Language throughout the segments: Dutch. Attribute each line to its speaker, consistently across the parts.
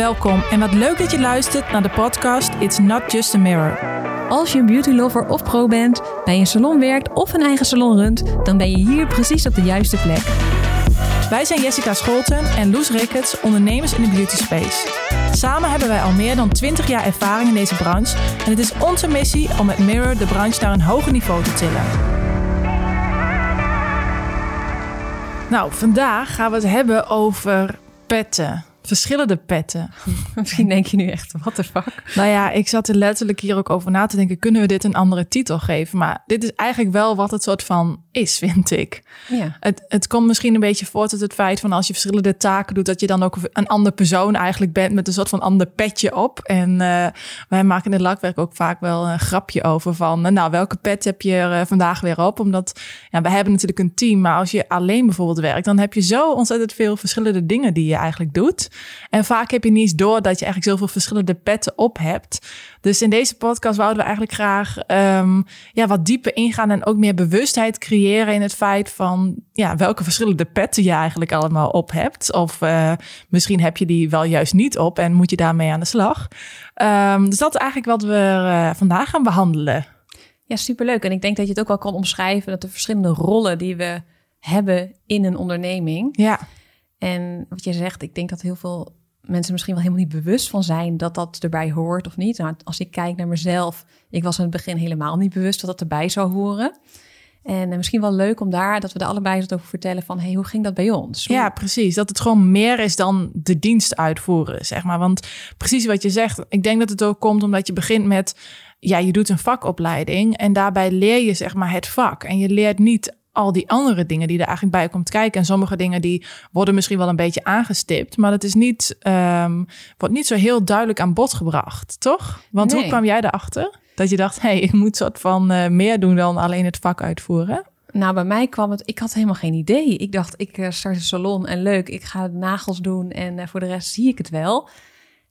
Speaker 1: Welkom en wat leuk dat je luistert naar de podcast It's Not Just a Mirror.
Speaker 2: Als je een beauty lover of pro bent, bij een salon werkt of een eigen salon runt, dan ben je hier precies op de juiste plek.
Speaker 1: Wij zijn Jessica Scholten en Loes Ricketts, ondernemers in de beauty space. Samen hebben wij al meer dan 20 jaar ervaring in deze branche en het is onze missie om met Mirror de branche naar een hoger niveau te tillen. Nou, vandaag gaan we het hebben over petten verschillende petten.
Speaker 2: Misschien denk je nu echt, wat de fuck?
Speaker 1: Nou ja, ik zat er letterlijk hier ook over na te denken. Kunnen we dit een andere titel geven? Maar dit is eigenlijk wel wat het soort van is, vind ik. Ja. Het, het komt misschien een beetje voort uit het feit van als je verschillende taken doet, dat je dan ook een andere persoon eigenlijk bent met een soort van ander petje op. En uh, wij maken in het lakwerk ook vaak wel een grapje over van, nou, welke pet heb je er eh, vandaag weer op? Omdat ja, we hebben natuurlijk een team, maar als je alleen bijvoorbeeld werkt, dan heb je zo ontzettend veel verschillende dingen die je eigenlijk doet. En vaak heb je niet eens door dat je eigenlijk zoveel verschillende petten op hebt. Dus in deze podcast wouden we eigenlijk graag um, ja, wat dieper ingaan en ook meer bewustheid creëren in het feit van ja, welke verschillende petten je eigenlijk allemaal op hebt. Of uh, misschien heb je die wel juist niet op en moet je daarmee aan de slag. Um, dus dat is eigenlijk wat we uh, vandaag gaan behandelen.
Speaker 2: Ja, superleuk. En ik denk dat je het ook wel kan omschrijven dat de verschillende rollen die we hebben in een onderneming.
Speaker 1: Ja
Speaker 2: en wat je zegt, ik denk dat heel veel mensen misschien wel helemaal niet bewust van zijn dat dat erbij hoort of niet. Nou, als ik kijk naar mezelf, ik was in het begin helemaal niet bewust dat dat erbij zou horen. En eh, misschien wel leuk om daar, dat we er allebei wat over vertellen van, hey, hoe ging dat bij ons?
Speaker 1: Ja, precies. Dat het gewoon meer is dan de dienst uitvoeren, zeg maar. Want precies wat je zegt, ik denk dat het ook komt omdat je begint met, ja, je doet een vakopleiding en daarbij leer je, zeg maar, het vak. En je leert niet al die andere dingen die er eigenlijk bij komt kijken. En sommige dingen die worden misschien wel een beetje aangestipt, maar dat is niet, um, wordt niet zo heel duidelijk aan bod gebracht, toch? Want hoe kwam jij erachter? Dat je dacht, hé, hey, ik moet soort van uh, meer doen dan alleen het vak uitvoeren?
Speaker 2: Nou, bij mij kwam het, ik had helemaal geen idee. Ik dacht, ik uh, start een salon en leuk, ik ga nagels doen en uh, voor de rest zie ik het wel.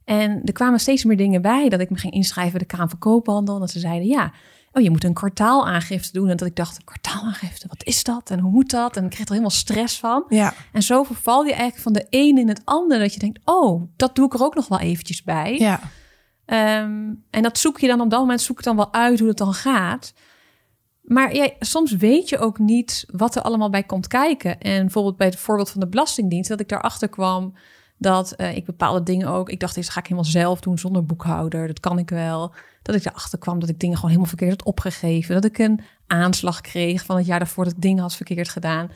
Speaker 2: En er kwamen steeds meer dingen bij dat ik me ging inschrijven bij de Kamer van Koophandel. En dat ze zeiden, ja, oh, je moet een kwartaalaangifte doen. En dat ik dacht, een kwartaalaangifte, wat is dat? En hoe moet dat? En ik kreeg er helemaal stress van.
Speaker 1: Ja.
Speaker 2: En zo verval je eigenlijk van de een in het ander. Dat je denkt, oh, dat doe ik er ook nog wel eventjes bij.
Speaker 1: Ja.
Speaker 2: Um, en dat zoek je dan op dat moment, zoek ik dan wel uit hoe het dan gaat. Maar ja, soms weet je ook niet wat er allemaal bij komt kijken. En bijvoorbeeld bij het voorbeeld van de Belastingdienst, dat ik daarachter kwam dat uh, ik bepaalde dingen ook. Ik dacht, dit ga ik helemaal zelf doen zonder boekhouder. Dat kan ik wel. Dat ik erachter kwam dat ik dingen gewoon helemaal verkeerd had opgegeven. Dat ik een aanslag kreeg van het jaar daarvoor dat ik dingen had verkeerd gedaan.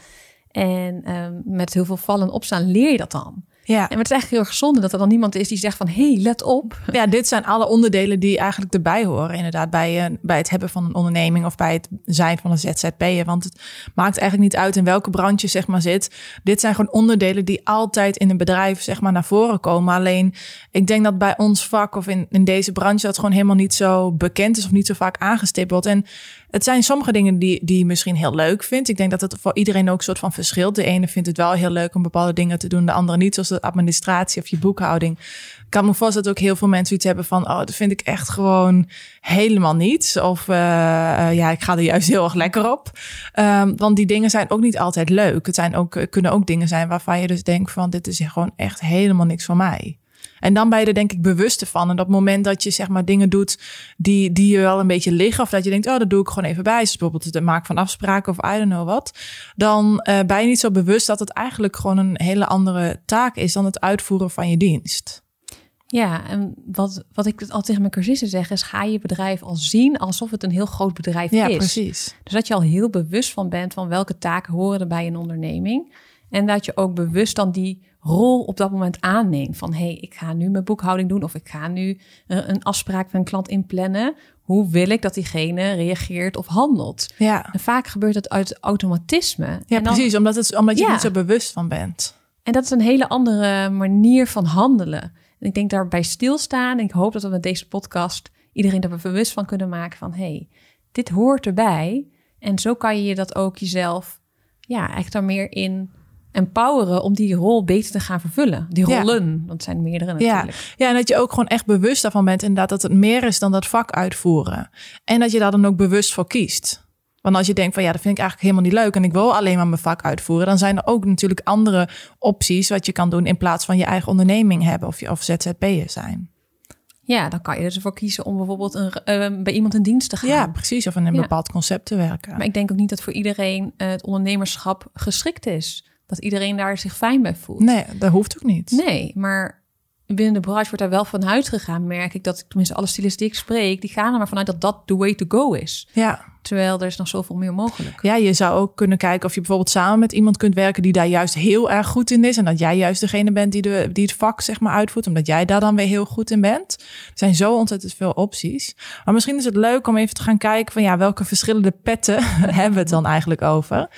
Speaker 2: En um, met heel veel vallen en opstaan leer je dat dan.
Speaker 1: Ja.
Speaker 2: En het is eigenlijk heel erg zonde dat er dan niemand is die zegt van... hé, hey, let op.
Speaker 1: Ja, dit zijn alle onderdelen die eigenlijk erbij horen. Inderdaad, bij, uh, bij het hebben van een onderneming... of bij het zijn van een ZZP'er. Want het maakt eigenlijk niet uit in welke branche je zeg maar zit. Dit zijn gewoon onderdelen die altijd in een bedrijf zeg maar naar voren komen. Alleen, ik denk dat bij ons vak of in, in deze branche... dat gewoon helemaal niet zo bekend is of niet zo vaak aangestipt wordt. En het zijn sommige dingen die, die je misschien heel leuk vindt. Ik denk dat het voor iedereen ook een soort van verschilt. De ene vindt het wel heel leuk om bepaalde dingen te doen, de andere niet. Zoals de administratie of je boekhouding. Ik kan me voorstellen dat ook heel veel mensen iets hebben van... oh, dat vind ik echt gewoon helemaal niet. Of uh, ja, ik ga er juist heel erg lekker op. Um, want die dingen zijn ook niet altijd leuk. Het zijn ook, kunnen ook dingen zijn waarvan je dus denkt van... dit is gewoon echt helemaal niks voor mij. En dan ben je er denk ik bewust van. En het moment dat je zeg maar dingen doet die, die je wel een beetje liggen. Of dat je denkt, oh, dat doe ik gewoon even bij. Dus bijvoorbeeld het maken van afspraken of I don't know wat. Dan uh, ben je niet zo bewust dat het eigenlijk gewoon een hele andere taak is dan het uitvoeren van je dienst.
Speaker 2: Ja, en wat, wat ik altijd tegen mijn cursisten zeg is: ga je bedrijf al zien alsof het een heel groot bedrijf
Speaker 1: ja,
Speaker 2: is.
Speaker 1: precies.
Speaker 2: Dus dat je al heel bewust van bent van welke taken horen er bij een onderneming. En dat je ook bewust dan die rol op dat moment aanneemt. Van hé, hey, ik ga nu mijn boekhouding doen of ik ga nu een afspraak met een klant inplannen. Hoe wil ik dat diegene reageert of handelt?
Speaker 1: Ja.
Speaker 2: En vaak gebeurt het uit automatisme.
Speaker 1: Ja, dan, precies, omdat, het, omdat je ja. niet zo bewust van bent.
Speaker 2: En dat is een hele andere manier van handelen. En ik denk daarbij stilstaan. En ik hoop dat we met deze podcast iedereen daar bewust van kunnen maken van hé, hey, dit hoort erbij. En zo kan je je dat ook jezelf ja, eigenlijk daar meer in empoweren om die rol beter te gaan vervullen. Die rollen, ja. want het zijn meerdere natuurlijk.
Speaker 1: Ja. ja, en dat je ook gewoon echt bewust daarvan bent inderdaad dat het meer is dan dat vak uitvoeren. En dat je daar dan ook bewust voor kiest. Want als je denkt van ja, dat vind ik eigenlijk helemaal niet leuk en ik wil alleen maar mijn vak uitvoeren, dan zijn er ook natuurlijk andere opties wat je kan doen in plaats van je eigen onderneming hebben of je of ZZP'er zijn.
Speaker 2: Ja, dan kan je dus ervoor kiezen om bijvoorbeeld een, uh, bij iemand in dienst te gaan.
Speaker 1: Ja, precies. Of in een bepaald concept te werken.
Speaker 2: Maar ik denk ook niet dat voor iedereen uh, het ondernemerschap geschikt is. Dat iedereen daar zich fijn bij voelt.
Speaker 1: Nee, dat hoeft ook niet.
Speaker 2: Nee, maar binnen de branche wordt daar wel vanuit gegaan. Merk ik dat, tenminste alle stylisten die ik spreek, die gaan er maar vanuit dat dat the way to go is.
Speaker 1: Ja.
Speaker 2: Terwijl er is nog zoveel meer mogelijk.
Speaker 1: Ja, je zou ook kunnen kijken of je bijvoorbeeld samen met iemand kunt werken die daar juist heel erg goed in is. En dat jij juist degene bent die, de, die het vak zeg maar uitvoert, omdat jij daar dan weer heel goed in bent. Er zijn zo ontzettend veel opties. Maar misschien is het leuk om even te gaan kijken van ja, welke verschillende petten hebben we het dan eigenlijk over.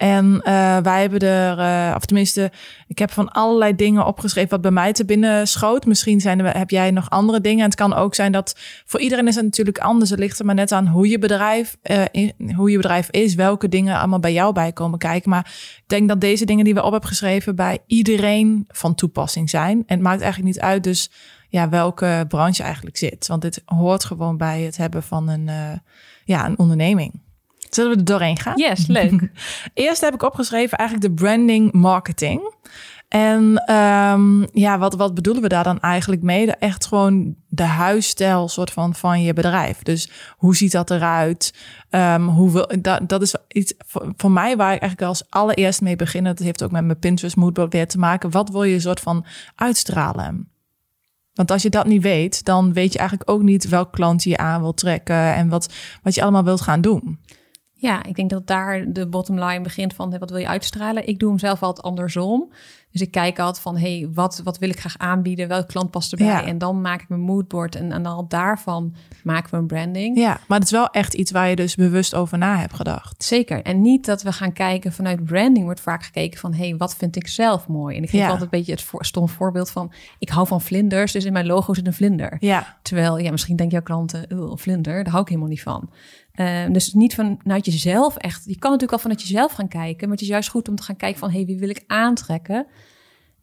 Speaker 1: En uh, wij hebben er, uh, of tenminste, ik heb van allerlei dingen opgeschreven wat bij mij te binnen schoot. Misschien zijn er, heb jij nog andere dingen. En het kan ook zijn dat voor iedereen is het natuurlijk anders. Het ligt er maar net aan hoe je bedrijf in, hoe je bedrijf is, welke dingen allemaal bij jou bij komen kijken. Maar ik denk dat deze dingen die we op hebben geschreven bij iedereen van toepassing zijn. En het maakt eigenlijk niet uit dus ja, welke branche eigenlijk zit. Want dit hoort gewoon bij het hebben van een, ja, een onderneming. Zullen we er doorheen gaan?
Speaker 2: Yes, leuk.
Speaker 1: Eerst heb ik opgeschreven eigenlijk de branding marketing. En um, ja, wat, wat bedoelen we daar dan eigenlijk mee? Echt gewoon de huisstijl soort van van je bedrijf. Dus hoe ziet dat eruit? Um, hoe wil, dat, dat is iets voor, voor, mij waar ik eigenlijk als allereerst mee begin. Dat heeft ook met mijn Pinterest moodboard weer te maken. Wat wil je soort van uitstralen? Want als je dat niet weet, dan weet je eigenlijk ook niet welk klant je aan wil trekken en wat, wat je allemaal wilt gaan doen.
Speaker 2: Ja, ik denk dat daar de bottom line begint van wat wil je uitstralen. Ik doe hem zelf altijd andersom. Dus ik kijk altijd van, hey, wat, wat wil ik graag aanbieden? Welke klant past erbij? Ja. En dan maak ik mijn moodboard en, en dan daarvan maken we een branding.
Speaker 1: Ja, maar het is wel echt iets waar je dus bewust over na hebt gedacht.
Speaker 2: Zeker. En niet dat we gaan kijken vanuit branding wordt vaak gekeken van, hey, wat vind ik zelf mooi? En ik geef ja. altijd een beetje het voor, stom voorbeeld van, ik hou van vlinders, dus in mijn logo zit een vlinder.
Speaker 1: Ja.
Speaker 2: Terwijl, ja, misschien denkt jouw klanten, vlinder, daar hou ik helemaal niet van. Uh, dus niet vanuit jezelf echt. Je kan natuurlijk al vanuit jezelf gaan kijken, maar het is juist goed om te gaan kijken van, hey, wie wil ik aantrekken?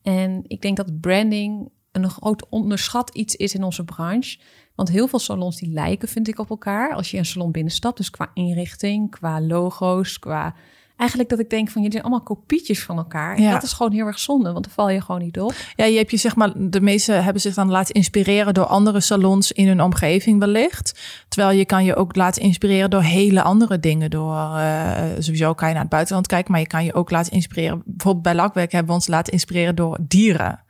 Speaker 2: En ik denk dat branding een groot onderschat iets is in onze branche. Want heel veel salons die lijken, vind ik, op elkaar. Als je een salon binnenstapt, dus qua inrichting, qua logo's, qua eigenlijk dat ik denk van jullie zijn allemaal kopietjes van elkaar. Ja. dat is gewoon heel erg zonde, want dan val je gewoon niet op.
Speaker 1: Ja, je hebt je zeg maar, de meeste hebben zich dan laten inspireren door andere salons in hun omgeving wellicht. Terwijl je kan je ook laten inspireren door hele andere dingen. Door uh, sowieso kan je naar het buitenland kijken, maar je kan je ook laten inspireren. Bijvoorbeeld bij lakwerk hebben we ons laten inspireren door dieren.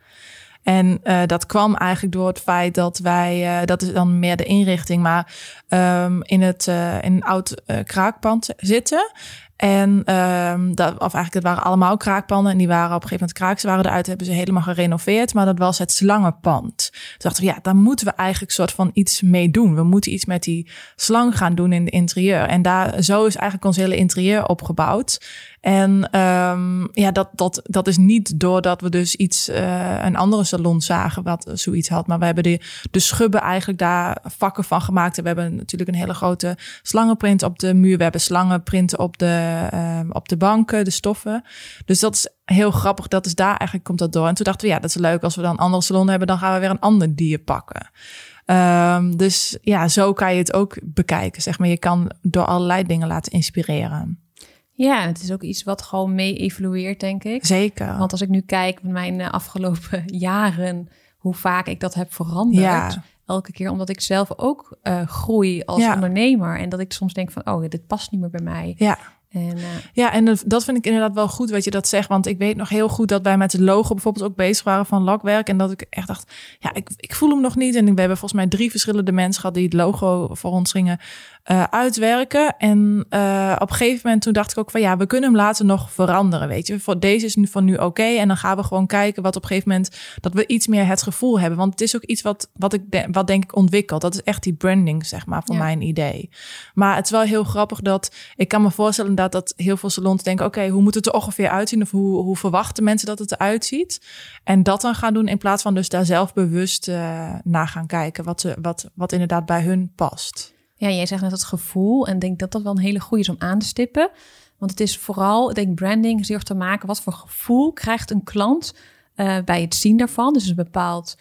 Speaker 1: En uh, dat kwam eigenlijk door het feit dat wij, uh, dat is dan meer de inrichting, maar um, in het uh, in een oud kraakpand zitten. En um, dat, of eigenlijk, het waren allemaal kraakpanden. En die waren op een gegeven moment kraak. Ze waren eruit, hebben ze helemaal gerenoveerd. Maar dat was het slangenpand. Toen dachten we, ja, daar moeten we eigenlijk soort van iets mee doen. We moeten iets met die slang gaan doen in het interieur. En daar, zo is eigenlijk ons hele interieur opgebouwd. En um, ja, dat, dat, dat is niet doordat we dus iets, uh, een andere salon zagen wat zoiets had. Maar we hebben de, de schubben eigenlijk daar vakken van gemaakt. En we hebben natuurlijk een hele grote slangenprint op de muur. We hebben slangenprinten op de, uh, op de banken, de stoffen. Dus dat is heel grappig. Dat is daar eigenlijk komt dat door. En toen dachten we, ja, dat is leuk. Als we dan een andere salon hebben, dan gaan we weer een ander dier pakken. Um, dus ja, zo kan je het ook bekijken. Zeg maar, je kan door allerlei dingen laten inspireren.
Speaker 2: Ja, het is ook iets wat gewoon mee evolueert, denk ik.
Speaker 1: Zeker.
Speaker 2: Want als ik nu kijk met mijn uh, afgelopen jaren, hoe vaak ik dat heb veranderd. Ja. Elke keer omdat ik zelf ook uh, groei als ja. ondernemer. En dat ik soms denk van, oh, dit past niet meer bij mij.
Speaker 1: Ja. En, uh... Ja, en dat vind ik inderdaad wel goed wat je dat zegt. Want ik weet nog heel goed dat wij met het logo bijvoorbeeld ook bezig waren van lakwerk. En dat ik echt dacht, ja, ik, ik voel hem nog niet. En we hebben volgens mij drie verschillende mensen gehad die het logo voor ons gingen uh, uitwerken. En uh, op een gegeven moment toen dacht ik ook van ja, we kunnen hem later nog veranderen. Weet je, voor deze is nu van nu oké. Okay, en dan gaan we gewoon kijken wat op een gegeven moment dat we iets meer het gevoel hebben. Want het is ook iets wat, wat ik de, wat denk ik ontwikkelt. Dat is echt die branding, zeg maar, voor ja. mijn idee. Maar het is wel heel grappig dat ik kan me voorstellen dat, dat heel veel salons denken: oké, okay, hoe moet het er ongeveer uitzien? Of hoe, hoe verwachten mensen dat het eruit ziet? En dat dan gaan doen in plaats van dus daar zelf bewust uh, naar gaan kijken wat, ze, wat, wat inderdaad bij hun past.
Speaker 2: Ja, jij zegt net het gevoel en denk dat dat wel een hele goede is om aan te stippen. Want het is vooral, ik denk branding erg te maken. Wat voor gevoel krijgt een klant uh, bij het zien daarvan? Dus een bepaald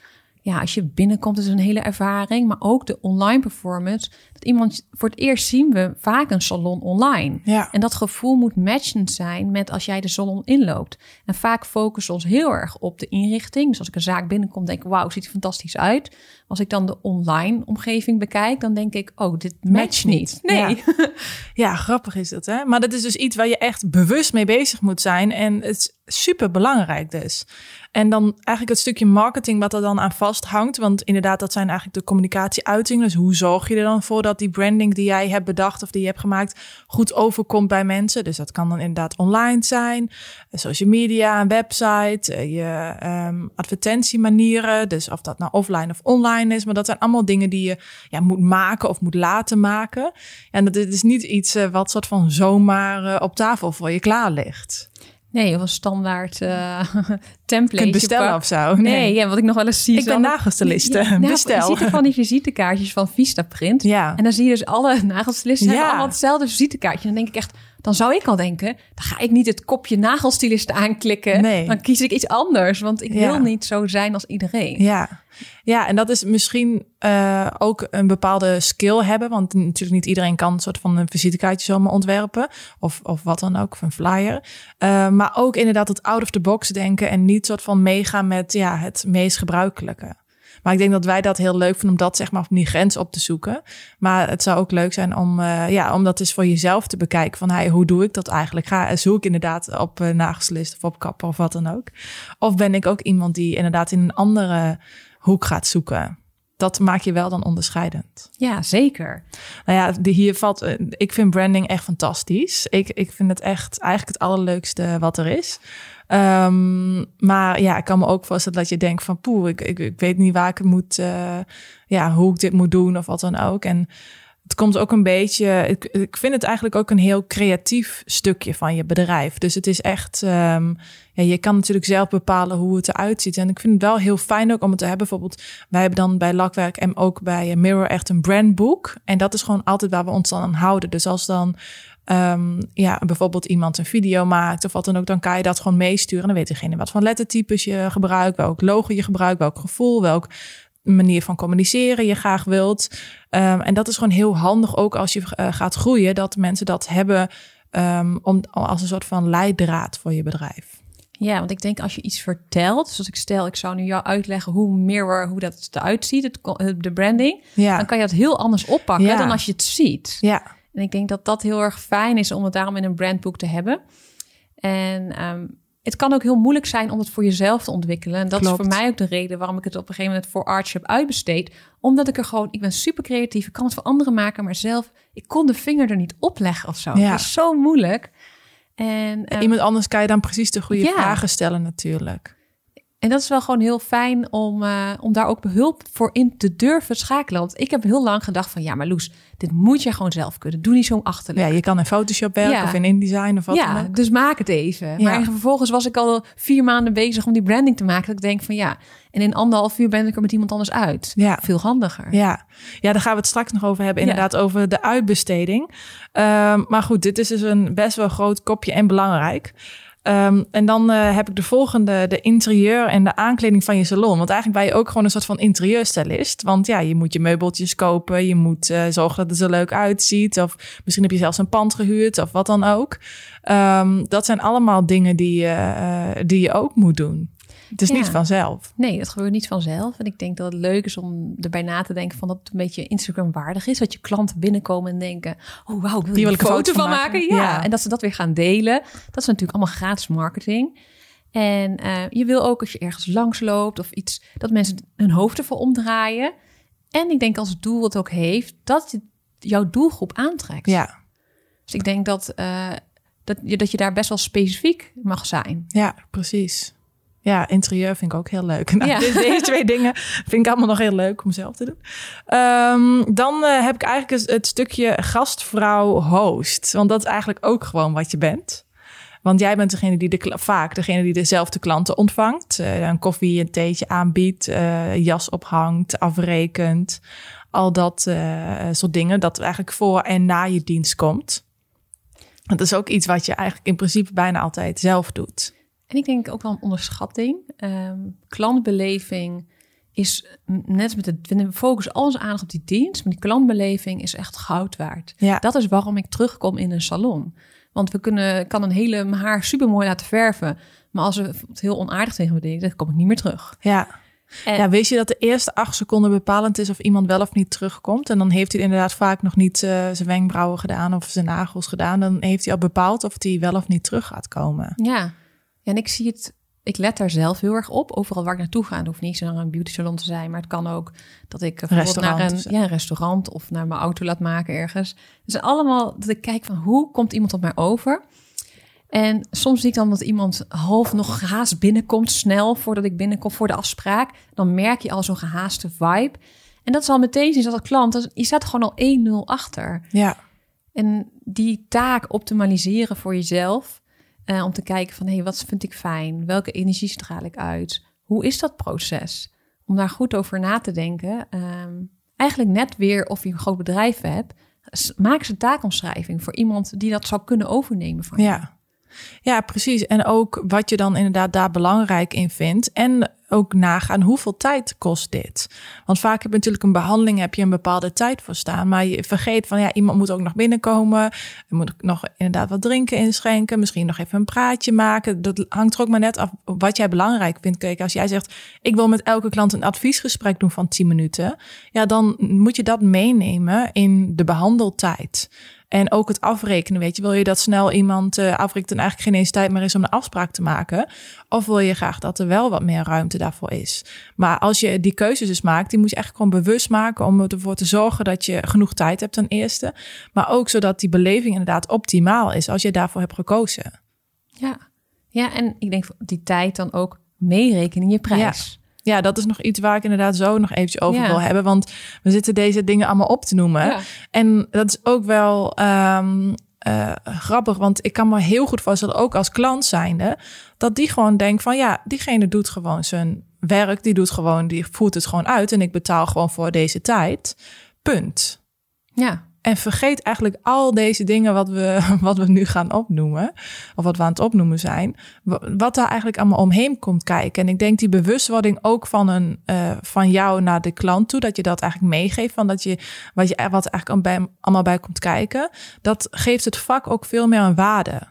Speaker 2: ja, als je binnenkomt, is een hele ervaring. Maar ook de online performance. Dat iemand, voor het eerst zien we vaak een salon online.
Speaker 1: Ja.
Speaker 2: En dat gevoel moet matchend zijn met als jij de salon inloopt. En vaak focussen we ons heel erg op de inrichting. Dus als ik een zaak binnenkom, denk ik, wauw, ziet er fantastisch uit. Als ik dan de online omgeving bekijk, dan denk ik, oh, dit matcht niet. Nee.
Speaker 1: Ja. Ja, grappig is dat, hè? Maar dat is dus iets waar je echt bewust mee bezig moet zijn. En het is super belangrijk dus. En dan eigenlijk het stukje marketing wat er dan aan vasthangt. Want inderdaad, dat zijn eigenlijk de communicatieuitingen. Dus hoe zorg je er dan voor dat die branding die jij hebt bedacht of die je hebt gemaakt goed overkomt bij mensen? Dus dat kan dan inderdaad online zijn, social media, een website, eh, je um, advertentiemanieren. Dus of dat nou offline of online is. Maar dat zijn allemaal dingen die je ja, moet maken of moet laten maken. En dat is niet iets uh, wat soort van zomaar uh, op tafel voor je klaar ligt.
Speaker 2: Nee, of een standaard uh, template.
Speaker 1: Kunt bestellen of zo.
Speaker 2: Nee. nee, ja, wat ik nog wel eens zie.
Speaker 1: Ik ben nagelstiliste. Ja, nou, Bestel.
Speaker 2: Je ziet er van die visitekaartjes van Vistaprint.
Speaker 1: Ja.
Speaker 2: En dan zie je dus alle nagelstilisten ja. hebben allemaal hetzelfde visitekaartje. Dan denk ik echt, dan zou ik al denken, dan ga ik niet het kopje nagelstilist aanklikken.
Speaker 1: Nee.
Speaker 2: Dan kies ik iets anders, want ik ja. wil niet zo zijn als iedereen.
Speaker 1: Ja, ja en dat is misschien uh, ook een bepaalde skill hebben. Want natuurlijk niet iedereen kan een soort van een visitekaartje zomaar ontwerpen. Of, of wat dan ook, of een flyer. Uh, maar ook inderdaad het out of the box denken en niet soort van meegaan met ja, het meest gebruikelijke. Maar ik denk dat wij dat heel leuk vinden om dat zeg maar op die grens op te zoeken. Maar het zou ook leuk zijn om, uh, ja, om dat eens voor jezelf te bekijken. Van hey, hoe doe ik dat eigenlijk? Ga, zoek ik inderdaad op uh, nagelslist of op kapper of wat dan ook? Of ben ik ook iemand die inderdaad in een andere hoek gaat zoeken? Dat maak je wel dan onderscheidend.
Speaker 2: Ja, zeker.
Speaker 1: Nou ja, de, hier valt. Ik vind branding echt fantastisch. Ik, ik vind het echt eigenlijk het allerleukste wat er is. Um, maar ja, ik kan me ook voorstellen dat je denkt van poeh, ik, ik, ik weet niet waar ik het moet, uh, ja, hoe ik dit moet doen of wat dan ook. En het komt ook een beetje, ik, ik vind het eigenlijk ook een heel creatief stukje van je bedrijf. Dus het is echt, um, ja, je kan natuurlijk zelf bepalen hoe het eruit ziet. En ik vind het wel heel fijn ook om het te hebben. Bijvoorbeeld, wij hebben dan bij Lakwerk en ook bij Mirror echt een brandboek. En dat is gewoon altijd waar we ons dan aan houden. Dus als dan Um, ja, bijvoorbeeld iemand een video maakt of wat dan ook, dan kan je dat gewoon meesturen. Dan weet degene wat voor lettertypes je gebruikt, welk logo je gebruikt, welk gevoel, welk manier van communiceren je graag wilt. Um, en dat is gewoon heel handig ook als je uh, gaat groeien, dat mensen dat hebben um, om, als een soort van leidraad voor je bedrijf.
Speaker 2: Ja, want ik denk als je iets vertelt, zoals ik stel, ik zou nu jou uitleggen hoe Mirror, hoe dat eruit ziet, het, de branding,
Speaker 1: ja.
Speaker 2: dan kan je dat heel anders oppakken
Speaker 1: Ja.
Speaker 2: dan als je het ziet.
Speaker 1: Ja,
Speaker 2: En ik denk dat dat heel erg fijn is om het daarom in een brandboek te hebben. En um, het kan ook heel moeilijk zijn om het voor jezelf te ontwikkelen. En dat
Speaker 1: Klopt.
Speaker 2: is voor mij ook de reden waarom ik het op een gegeven moment voor heb uitbesteed. Omdat ik er gewoon, ik ben super creatief, ik kan het voor anderen maken, maar zelf, ik kon de vinger er niet op leggen of zo.
Speaker 1: Ja.
Speaker 2: Het is zo moeilijk. En, um,
Speaker 1: iemand anders kan je dan precies de goede
Speaker 2: Ja.
Speaker 1: vragen stellen natuurlijk.
Speaker 2: En dat is wel gewoon heel fijn om, uh, om daar ook behulp voor in te durven schakelen. Want ik heb heel lang gedacht van, ja, maar Loes, dit moet je gewoon zelf kunnen. Doe niet zo achterlijk.
Speaker 1: Ja, je kan in Photoshop werken
Speaker 2: Ja.
Speaker 1: of in InDesign of wat dan
Speaker 2: ja,
Speaker 1: ook.
Speaker 2: dus maak het even.
Speaker 1: Ja.
Speaker 2: Maar vervolgens was ik al vier maanden bezig om die branding te maken. Dat ik denk van ja, en in anderhalf uur ben ik er met iemand anders uit.
Speaker 1: Ja.
Speaker 2: Veel handiger.
Speaker 1: Ja. ja, daar gaan we het straks nog over hebben. Inderdaad, over de uitbesteding. Um, maar goed, dit is dus een best wel groot kopje en belangrijk. Um, en dan uh, heb ik de volgende, de interieur en de aankleding van je salon. Want eigenlijk ben je ook gewoon een soort van interieurstylist. Want ja, je moet je meubeltjes kopen. Je moet uh, zorgen dat het er leuk uitziet. Of misschien heb je zelfs een pand gehuurd of wat dan ook. Um, dat zijn allemaal dingen die, uh, die je ook moet doen. Het is
Speaker 2: Ja.
Speaker 1: niet vanzelf.
Speaker 2: Nee, dat gebeurt niet vanzelf. En ik denk dat het leuk is om erbij na te denken van dat het een beetje Instagram waardig is. Dat je klanten binnenkomen en denken, oh wauw, wil
Speaker 1: Hier
Speaker 2: je
Speaker 1: een foto van
Speaker 2: maken.
Speaker 1: maken.
Speaker 2: Ja.
Speaker 1: Ja.
Speaker 2: en dat ze dat weer gaan delen. Dat is natuurlijk allemaal gratis marketing. En uh, je wil ook als je ergens langs loopt of iets, dat mensen hun hoofd ervoor omdraaien. En ik denk als het doel het ook heeft, dat je jouw doelgroep aantrekt.
Speaker 1: Ja,
Speaker 2: Dus ik denk dat, uh, dat, je, dat je daar best wel specifiek mag zijn.
Speaker 1: ja, precies. Ja, interieur vind ik ook heel leuk. Nou,
Speaker 2: Ja.
Speaker 1: de- Deze twee dingen vind ik allemaal nog heel leuk om zelf te doen. Um, dan uh, heb ik eigenlijk het, stukje gastvrouw host. Want dat is eigenlijk ook gewoon wat je bent. Want jij bent degene die de, vaak degene die dezelfde klanten ontvangt. Uh, een koffie, een theetje aanbiedt, uh, jas ophangt, afrekent. Al dat soort dingen. Dat eigenlijk voor en na je dienst komt. Dat is ook iets wat je eigenlijk in principe bijna altijd zelf doet.
Speaker 2: En ik denk ook wel een onderschatting. Um, klantbeleving is net met de we focussen alles aandacht op die dienst, maar die klantbeleving is echt goud waard.
Speaker 1: Ja.
Speaker 2: Dat is waarom ik terugkom in een salon. Want we kunnen, kan een hele mijn haar super mooi laten verven. Maar als ze het heel onaardig tegen me denken, dan kom ik niet meer terug.
Speaker 1: Ja.
Speaker 2: En-
Speaker 1: ja, weet je dat de eerste acht seconden bepalend is of iemand wel of niet terugkomt? En dan heeft hij inderdaad vaak nog niet eh, zijn wenkbrauwen gedaan of zijn nagels gedaan. Dan heeft hij al bepaald of hij wel of niet terug gaat komen.
Speaker 2: Ja. En ik zie het. Ik let daar zelf heel erg op. Overal waar ik naartoe ga, het hoeft niet zo naar een beauty salon te zijn, maar het kan ook dat ik bijvoorbeeld naar een, ja, een restaurant of naar mijn auto laat maken ergens. Het zijn allemaal dat ik kijk van hoe komt iemand op mij over. En soms zie ik dan dat iemand half nog gehaast binnenkomt, snel voordat ik binnenkom voor de afspraak. Dan merk je al zo'n gehaaste vibe. En dat is al meteen zien als klant. dat is- Je staat gewoon al 1-0 achter.
Speaker 1: Ja,
Speaker 2: En die taak optimaliseren voor jezelf. Eh, om te kijken van, hé, hey, wat vind ik fijn? Welke energie straal ik uit? Hoe is dat proces? Om daar goed over na te denken. Ehm, eigenlijk net weer of je een groot bedrijf hebt. Maak eens een taakomschrijving voor iemand die dat zou kunnen overnemen van je.
Speaker 1: ja. Ja, precies. En ook wat je dan inderdaad daar belangrijk in vindt. En ook nagaan hoeveel tijd kost dit. Want vaak heb je natuurlijk een behandeling, heb je een bepaalde tijd voor staan. Maar je vergeet van ja, iemand moet ook nog binnenkomen. Moet nog inderdaad wat drinken inschenken. Misschien nog even een praatje maken. Dat hangt er ook maar net af wat jij belangrijk vindt. Kijk, als jij zegt, ik wil met elke klant een adviesgesprek doen van 10 minuten. Ja, dan moet je dat meenemen in de behandeltijd. En ook het afrekenen, weet je. Wil je dat snel iemand eh afrekent en eigenlijk geen eens tijd meer is om een afspraak te maken? Of wil je graag dat er wel wat meer ruimte daarvoor is? Maar als je die keuzes dus maakt, die moet je echt gewoon bewust maken om ervoor te zorgen dat je genoeg tijd hebt ten eerste. Maar ook zodat die beleving inderdaad optimaal is als je daarvoor hebt gekozen.
Speaker 2: Ja. ja, en ik denk die tijd dan ook meerekenen in je prijs.
Speaker 1: Ja, dat is nog iets waar ik inderdaad zo nog eventjes over
Speaker 2: Ja.
Speaker 1: wil hebben. Want we zitten deze dingen allemaal op te noemen.
Speaker 2: Ja.
Speaker 1: En dat is ook wel ehm, eh, grappig, want ik kan me heel goed voorstellen, ook als klant zijnde, dat die gewoon denkt van ja, diegene doet gewoon zijn werk, die doet gewoon, die voert het gewoon uit en ik betaal gewoon voor deze tijd. Punt.
Speaker 2: ja.
Speaker 1: En vergeet eigenlijk al deze dingen wat we, wat we nu gaan opnoemen, of wat we aan het opnoemen zijn, wa- wat daar eigenlijk allemaal omheen komt kijken. En ik denk die bewustwording ook van, een, eh, van jou naar de klant toe, dat je dat eigenlijk meegeeft, van dat je wat, je, wat er eigenlijk bij, allemaal bij komt kijken, dat geeft het vak ook veel meer een waarde.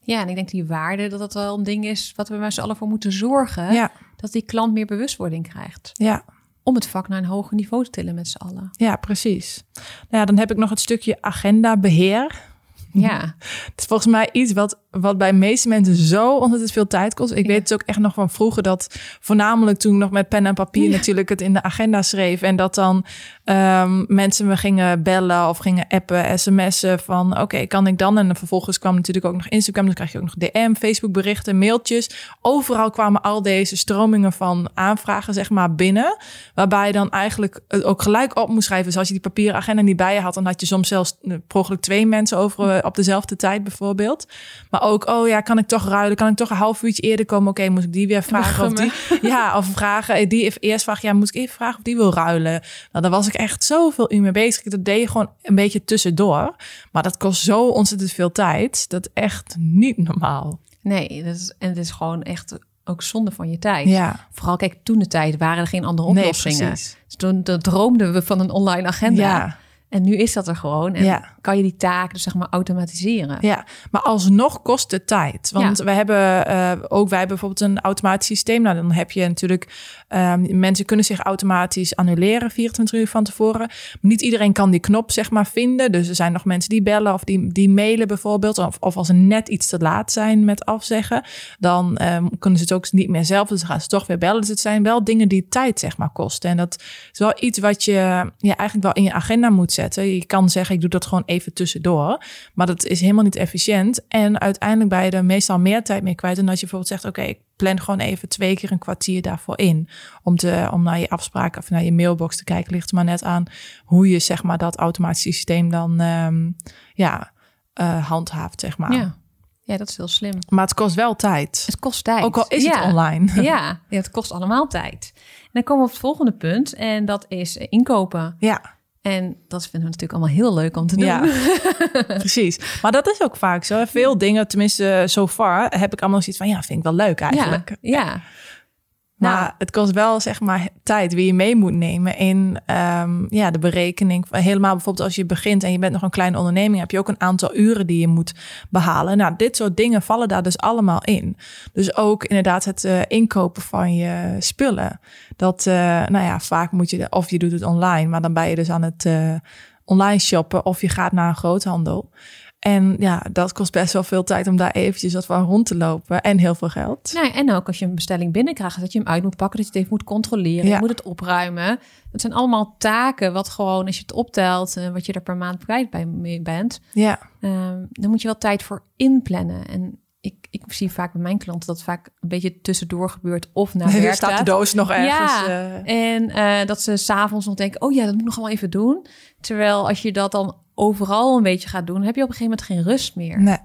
Speaker 2: Ja, en ik denk die waarde, dat dat wel een ding is wat we met z'n allen voor moeten zorgen.
Speaker 1: Ja,
Speaker 2: Dat die klant meer bewustwording krijgt.
Speaker 1: ja.
Speaker 2: Om het vak naar een hoger niveau te tillen met z'n allen.
Speaker 1: Ja, precies. Nou ja, dan heb ik nog het stukje agendabeheer.
Speaker 2: Ja,
Speaker 1: Het is volgens mij iets wat, wat bij de meeste mensen zo ontzettend veel tijd kost. Ik
Speaker 2: Ja.
Speaker 1: weet het ook echt nog van vroeger dat voornamelijk toen ik nog met pen en papier
Speaker 2: Ja.
Speaker 1: natuurlijk het in de agenda schreef. En dat dan ehm, mensen me gingen bellen of gingen appen, sms'en van oké, kan ik dan? En vervolgens kwam natuurlijk ook nog Instagram, dan krijg je ook nog DM, Facebook berichten, mailtjes. Overal kwamen al deze stromingen van aanvragen zeg maar binnen. Waarbij je dan eigenlijk het ook gelijk op moest schrijven. Dus als je die papieren agenda niet bij je had, dan had je soms zelfs eh, per ongeluk twee mensen over eh, op dezelfde tijd bijvoorbeeld. Maar ook, oh ja, kan ik toch ruilen? Kan ik toch een half uurtje eerder komen? Oké, moet ik die weer vragen? Of die, ja, of vragen. eh, Die even eerst vragen, ja, moet ik even vragen of die wil ruilen? Nou, daar was ik echt zoveel uur mee bezig. Dat deed je gewoon een beetje tussendoor. Maar dat kost zo ontzettend veel tijd. Dat echt niet normaal.
Speaker 2: nee, dat is, en het is gewoon echt ook zonde van je tijd.
Speaker 1: Ja,
Speaker 2: Vooral, kijk, toen de tijd waren er geen andere oplossingen.
Speaker 1: precies.
Speaker 2: Dus toen droomden we van een online agenda.
Speaker 1: Ja.
Speaker 2: En nu is dat er gewoon. En
Speaker 1: Ja.
Speaker 2: kan je die taak dus zeg maar automatiseren.
Speaker 1: Ja, maar alsnog kost het tijd. Want we hebben eh, ook wij hebben bijvoorbeeld een automatisch systeem. Nou, dan heb je natuurlijk ehm, mensen kunnen zich automatisch annuleren 24 uur van tevoren. Niet iedereen kan die knop zeg maar vinden. Dus er zijn nog mensen die bellen of die, die mailen bijvoorbeeld. Of, of als ze net iets te laat zijn met afzeggen, dan ehm, kunnen ze het ook niet meer zelf. Dus dan gaan ze toch weer bellen. Dus het zijn wel dingen die tijd zeg maar kosten. En dat is wel iets wat je ja, eigenlijk wel in je agenda moet zetten. Je kan zeggen, ik doe dat gewoon even tussendoor. Maar dat is helemaal niet efficiënt. En uiteindelijk ben je er meestal meer tijd mee kwijt. En als je bijvoorbeeld zegt, oké, ik plan gewoon even twee keer een kwartier daarvoor in. Om, te, om naar je afspraak of naar je mailbox te kijken. Ligt er maar net aan hoe je zeg maar dat automatisch systeem dan ehm, ja, eh, handhaaft, zeg maar.
Speaker 2: Ja. ja, dat is heel slim.
Speaker 1: Maar het kost wel tijd.
Speaker 2: Het kost tijd.
Speaker 1: Ook al is
Speaker 2: Ja.
Speaker 1: het online.
Speaker 2: Ja, ja, het kost allemaal tijd. En dan komen we op het volgende punt. En dat is inkopen.
Speaker 1: Ja,
Speaker 2: En dat vinden we natuurlijk allemaal heel leuk om te doen.
Speaker 1: Ja, precies. Maar dat is ook vaak zo. Veel dingen, tenminste so far, heb ik allemaal zoiets van... ja, vind ik wel leuk eigenlijk.
Speaker 2: ja, ja. Nou.
Speaker 1: het kost wel zeg maar tijd wie je mee moet nemen in ehm, ja, de berekening. Helemaal bijvoorbeeld als je begint en je bent nog een kleine onderneming, heb je ook een aantal uren die je moet behalen. Nou, dit soort dingen vallen daar dus allemaal in. Dus ook inderdaad het eh, inkopen van je spullen. Dat, eh, nou ja, vaak moet je, of je doet het online, maar dan ben je dus aan het eh, online shoppen of je gaat naar een groothandel. En ja, dat kost best wel veel tijd om daar eventjes wat van rond te lopen en heel veel geld.
Speaker 2: Nou, ja, en ook als je een bestelling binnenkrijgt, dat je hem uit moet pakken, dat je het even moet controleren,
Speaker 1: Ja.
Speaker 2: je moet het opruimen. Dat zijn allemaal taken wat gewoon, als je het optelt, eh, wat je er per maand kwijt bij mee bent,
Speaker 1: Ja,
Speaker 2: Ehm, dan moet je wel tijd voor inplannen. En ik, ik zie vaak bij mijn klanten dat vaak een beetje tussendoor gebeurt of na
Speaker 1: er
Speaker 2: werk.
Speaker 1: staat de doos nog ergens.
Speaker 2: Ja,
Speaker 1: eh,
Speaker 2: en eh, dat ze s'avonds nog denken, oh ja, dat moet ik nog allemaal even doen. Terwijl als je dat dan overal een beetje gaat doen, heb je op een gegeven moment geen rust meer.
Speaker 1: nee.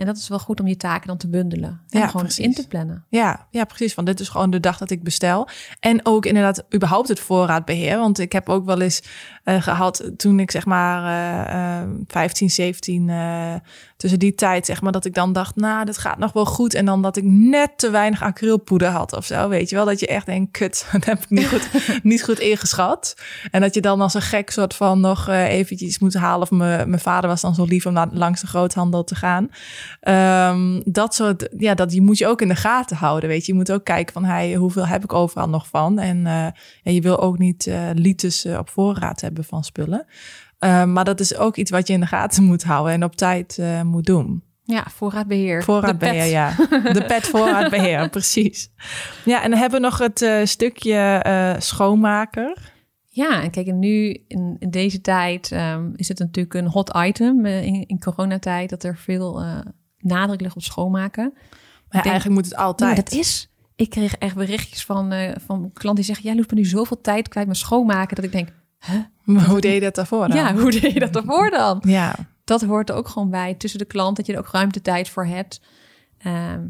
Speaker 2: En dat is wel goed om je taken dan te bundelen. En
Speaker 1: Ja,
Speaker 2: gewoon
Speaker 1: precies.
Speaker 2: in te plannen.
Speaker 1: Ja, ja, precies. Want dit is gewoon de dag dat ik bestel. En ook inderdaad überhaupt het voorraadbeheer. Want ik heb ook wel eens eh, gehad toen ik zeg maar eh, 15, 17, eh, tussen die tijd zeg maar, dat ik dan dacht, nou, dat gaat nog wel goed. En dan dat ik net te weinig acrylpoeder had of zo, weet je wel. Dat je echt denkt, kut, dat heb ik niet goed, niet goed ingeschat. En dat je dan als een gek soort van nog eh, eventjes moet halen. Of mijn mijn vader was dan zo lief om naar, langs de groothandel te gaan. Ehm, dat soort, ja, dat die moet je ook in de gaten houden. Weet je, je moet ook kijken van hey, hoeveel heb ik overal nog van. En, eh, en je wil ook niet eh liters eh, op voorraad hebben van spullen. Ehm, maar dat is ook iets wat je in de gaten moet houden en op tijd moet doen.
Speaker 2: Ja, voorraadbeheer.
Speaker 1: Voorraadbeheer, ja. De pet voorraadbeheer, precies. Ja, en dan hebben we nog het stukje eh, schoonmaker.
Speaker 2: Ja, en kijk, nu in, in deze tijd ehm, is het natuurlijk een hot item in, in coronatijd dat er veel nadruk op schoonmaken.
Speaker 1: Maar eigenlijk moet het altijd.
Speaker 2: Ja, dat is. Ik kreeg echt berichtjes van, eh, van klanten die zeggen: Loes, ik ben nu zoveel tijd kwijt met schoonmaken. Dat ik denk:
Speaker 1: Maar hoe deed je dat daarvoor dan?
Speaker 2: Ja, hoe deed je dat ervoor dan?
Speaker 1: Ja,
Speaker 2: Dat hoort er ook gewoon bij tussen de klant, dat je er ook ruimte tijd voor hebt. Ehm,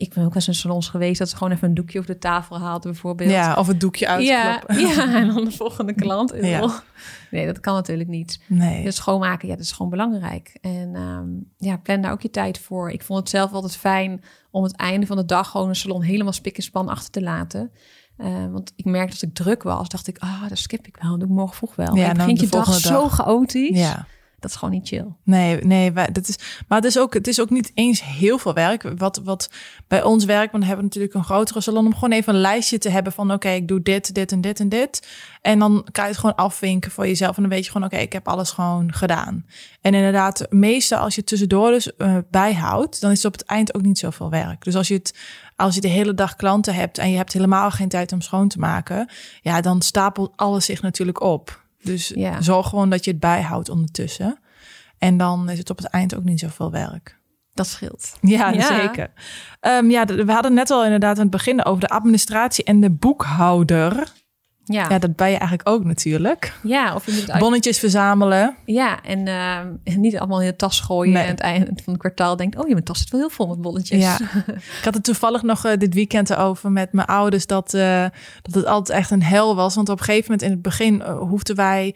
Speaker 2: ik ben ook wel eens in salons geweest dat ze gewoon even een doekje over de tafel haalden, bijvoorbeeld.
Speaker 1: ja of het doekje
Speaker 2: ja,
Speaker 1: uitkloppen.
Speaker 2: ja, en dan de volgende klant.
Speaker 1: Ja.
Speaker 2: Nee, dat kan natuurlijk niet.
Speaker 1: Nee.
Speaker 2: Dus schoonmaken, ja, dat is gewoon belangrijk. En ehm, ja, plan daar ook je tijd voor. Ik vond het zelf altijd fijn om het einde van de dag gewoon een salon helemaal spik en span achter te laten. Eh, want ik merkte als ik druk was, dacht ik, ah, dat skip ik wel. Dat doe ik morgen vroeg wel.
Speaker 1: Ja,
Speaker 2: Ja, en
Speaker 1: dan
Speaker 2: begint je dag
Speaker 1: volgende
Speaker 2: zo
Speaker 1: dag.
Speaker 2: chaotisch.
Speaker 1: Ja.
Speaker 2: Dat is gewoon niet chill.
Speaker 1: Nee, nee, dat is, maar het is, ook, het is ook niet eens heel veel werk. Wat, wat bij ons werkt, want we hebben natuurlijk een grotere salon, om gewoon even een lijstje te hebben van oké, ik doe dit, dit en dit en dit. En dan kan je het gewoon afvinken voor jezelf. En dan weet je gewoon, oké, ik heb alles gewoon gedaan. En inderdaad, meestal als je het tussendoor dus eh, bijhoudt, dan is het op het eind ook niet zoveel werk. Dus als je het als je de hele dag klanten hebt en je hebt helemaal geen tijd om schoon te maken, ja, dan stapelt alles zich natuurlijk op. Dus
Speaker 2: Ja.
Speaker 1: zorg gewoon dat je het bijhoudt ondertussen. En dan is het op het eind ook niet zoveel werk.
Speaker 2: Dat scheelt.
Speaker 1: Ja,
Speaker 2: Ja.
Speaker 1: zeker. Ehm, ja, we hadden net al inderdaad aan het begin over de administratie en de boekhouder.
Speaker 2: Ja,
Speaker 1: Ja,
Speaker 2: ja.
Speaker 1: dat ben je eigenlijk ook natuurlijk.
Speaker 2: of je moet uit...
Speaker 1: Bonnetjes verzamelen.
Speaker 2: Ja, en ehm, niet allemaal in de tas gooien.
Speaker 1: Nee.
Speaker 2: En aan het einde van het kwartaal denkt, oh, je mijn tas zit wel heel vol met bolletjes.
Speaker 1: Ja. Ik had het toevallig nog eh, dit weekend erover met mijn ouders dat, eh, dat het altijd echt een hel was. Want op een gegeven moment in het begin eh, hoefden wij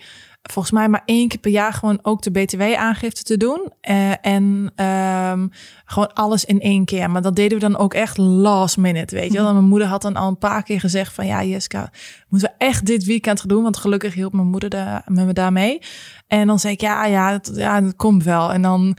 Speaker 1: volgens mij maar één keer per jaar gewoon ook de BTW-aangifte te doen. Eh, en ehm, gewoon alles in één keer. Maar dat deden we dan ook echt last minute, weet je wel. En mijn moeder had dan al een paar keer gezegd van ja, Jessica, moeten we echt dit weekend gaan doen? Want gelukkig hielp mijn moeder daar, me daarmee. En dan zei ik ja, ja, dat, ja, dat komt wel. En dan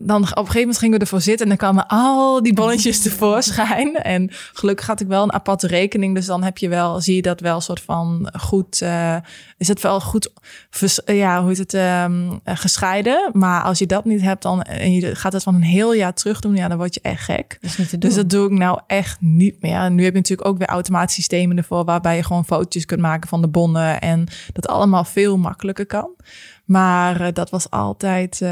Speaker 1: dan op een gegeven moment gingen we ervoor zitten en dan kwamen al die bonnetjes tevoorschijn. En gelukkig had ik wel een aparte rekening, dus dan heb je wel, zie je dat wel soort van goed, eh, is het wel goed, vers- eh, ja, hoe heet het, ehm, eh, gescheiden. Maar als je dat niet hebt dan en je gaat het van een heel jaar terug doen, ja, dan word je echt gek.
Speaker 2: Dat is.
Speaker 1: Dus dat doe ik nou echt niet meer. En nu heb je natuurlijk ook weer automatische systemen ervoor, waarbij je gewoon fotootjes kunt maken van de bonnen en dat allemaal veel makkelijker kan. Maar eh, dat was altijd, eh,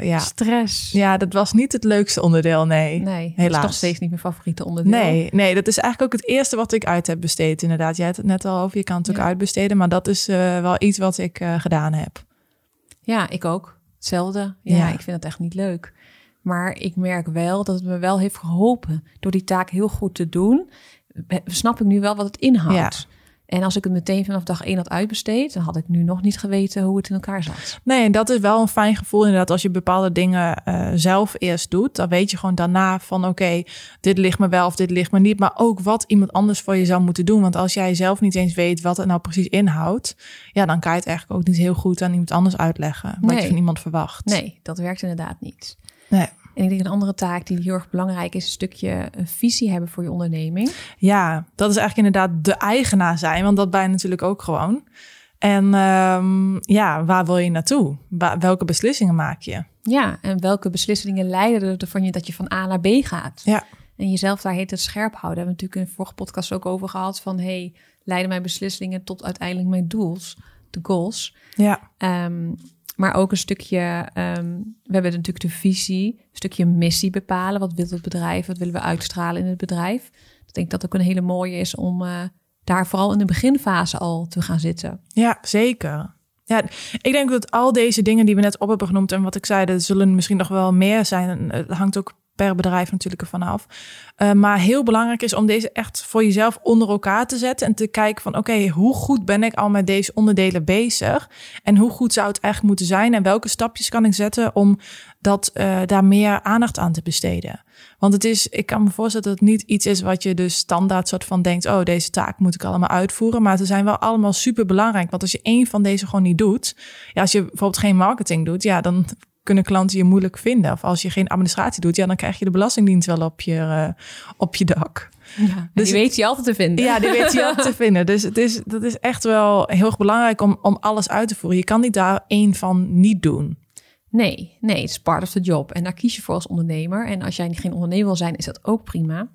Speaker 1: ja.
Speaker 2: Stress.
Speaker 1: Ja, dat was niet het leukste onderdeel, nee.
Speaker 2: Nee, dat
Speaker 1: helaas.
Speaker 2: is nog steeds niet mijn favoriete onderdeel.
Speaker 1: Nee, nee, dat is eigenlijk ook het eerste wat ik uit heb besteed, inderdaad. Jij had het net al over, je kan het ook
Speaker 2: Ja.
Speaker 1: uitbesteden, maar dat is eh, wel iets wat ik gedaan heb.
Speaker 2: Ja, ik ook. Hetzelfde. Ja,
Speaker 1: Ja.
Speaker 2: ik vind het echt niet leuk. Maar ik merk wel dat het me wel heeft geholpen door die taak heel goed te doen. Snap ik nu wel wat het inhoudt. En als ik het meteen vanaf dag één had uitbesteed, dan had ik nu nog niet geweten hoe het in elkaar zat.
Speaker 1: Nee, en dat is wel een fijn gevoel inderdaad. Als je bepaalde dingen uh, zelf eerst doet, dan weet je gewoon daarna van oké, dit ligt me wel of dit ligt me niet. Maar ook wat iemand anders voor je zou moeten doen. Want als jij zelf niet eens weet wat het nou precies inhoudt, ja, dan kan je het eigenlijk ook niet heel goed aan iemand anders uitleggen. Wat je van iemand verwacht.
Speaker 2: Nee, dat werkt inderdaad niet.
Speaker 1: Nee.
Speaker 2: En ik denk een andere taak die heel erg belangrijk is, een stukje een visie hebben voor je onderneming.
Speaker 1: Ja, dat is eigenlijk inderdaad de eigenaar zijn, want dat ben je natuurlijk ook gewoon. En um, ja, waar wil je naartoe? welke beslissingen maak je?
Speaker 2: Ja, en welke beslissingen leiden ervan je dat je van A naar B gaat?
Speaker 1: Ja.
Speaker 2: En jezelf daar heet het scherp houden. Hebben we natuurlijk in de vorige podcast ook over gehad van hey, leiden mijn beslissingen tot uiteindelijk mijn doels, de goals.
Speaker 1: Ja.
Speaker 2: Um, maar ook een stukje, um, we hebben natuurlijk de visie, een stukje missie bepalen. Wat wil het bedrijf? Wat willen we uitstralen in het bedrijf? Ik denk dat ook een hele mooie is om uh, daar vooral in de beginfase al te gaan zitten.
Speaker 1: Ja, zeker. Ja, ik denk dat al deze dingen die we net op hebben genoemd en wat ik zei, er zullen misschien nog wel meer zijn. Het hangt ook per bedrijf natuurlijk ervan af. Uh, maar heel belangrijk is om deze echt voor jezelf onder elkaar te zetten en te kijken van oké, hoe goed ben ik al met deze onderdelen bezig en hoe goed zou het eigenlijk moeten zijn en welke stapjes kan ik zetten om dat uh, daar meer aandacht aan te besteden. Want het is, ik kan me voorstellen dat het niet iets is wat je dus standaard soort van denkt, oh deze taak moet ik allemaal uitvoeren, maar ze zijn wel allemaal super belangrijk. Want als je één van deze gewoon niet doet, ja, als je bijvoorbeeld geen marketing doet, ja, dan kunnen klanten je moeilijk vinden. Of als je geen administratie doet, ja, dan krijg je de Belastingdienst wel op je, uh, op je dak.
Speaker 2: Ja, dus die weet je altijd te vinden.
Speaker 1: Ja, die weet je altijd te vinden. Dus het is, dat is echt wel heel erg belangrijk om, om alles uit te voeren. Je kan niet daar één van niet doen.
Speaker 2: Nee, nee, het is part of the job. En daar kies je voor als ondernemer. En als jij geen ondernemer wil zijn, is dat ook prima.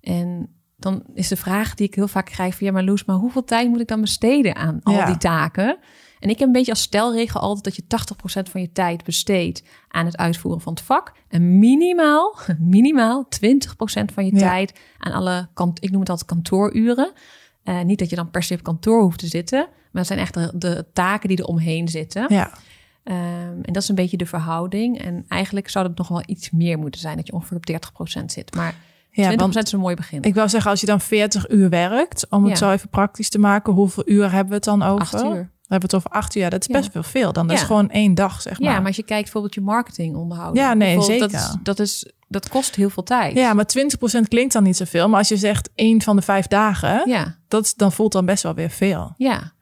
Speaker 2: En dan is de vraag die ik heel vaak krijg van... ja, maar Loes, maar hoeveel tijd moet ik dan besteden aan al die taken? En ik heb een beetje als stelregel altijd dat je 80% van je tijd besteedt aan het uitvoeren van het vak. En minimaal, minimaal 20% van je tijd aan alle, kant, ik noem het altijd kantooruren. Uh, niet dat je dan per se op kantoor hoeft te zitten, maar het zijn echt de, de taken die er omheen zitten.
Speaker 1: Ja.
Speaker 2: Um, en dat is een beetje de verhouding. En eigenlijk zou het nog wel iets meer moeten zijn, dat je ongeveer op 30% zit. Maar ja, 20% is een mooi begin.
Speaker 1: Ik wil zeggen, als je dan 40 uur werkt, om het zo even praktisch te maken, hoeveel uur hebben we het dan over?
Speaker 2: Acht uur
Speaker 1: hebben het over acht uur. Ja, dat is best wel veel. Dan is gewoon één dag, zeg maar.
Speaker 2: Ja, maar als je kijkt bijvoorbeeld je marketing onderhouden.
Speaker 1: Ja, nee, zeker.
Speaker 2: Dat is, dat, is, dat kost heel veel tijd.
Speaker 1: Ja, maar 20% klinkt dan niet zoveel. Maar als je zegt één van de vijf dagen,
Speaker 2: ja.
Speaker 1: dat dan voelt dan best wel weer veel.
Speaker 2: Ja,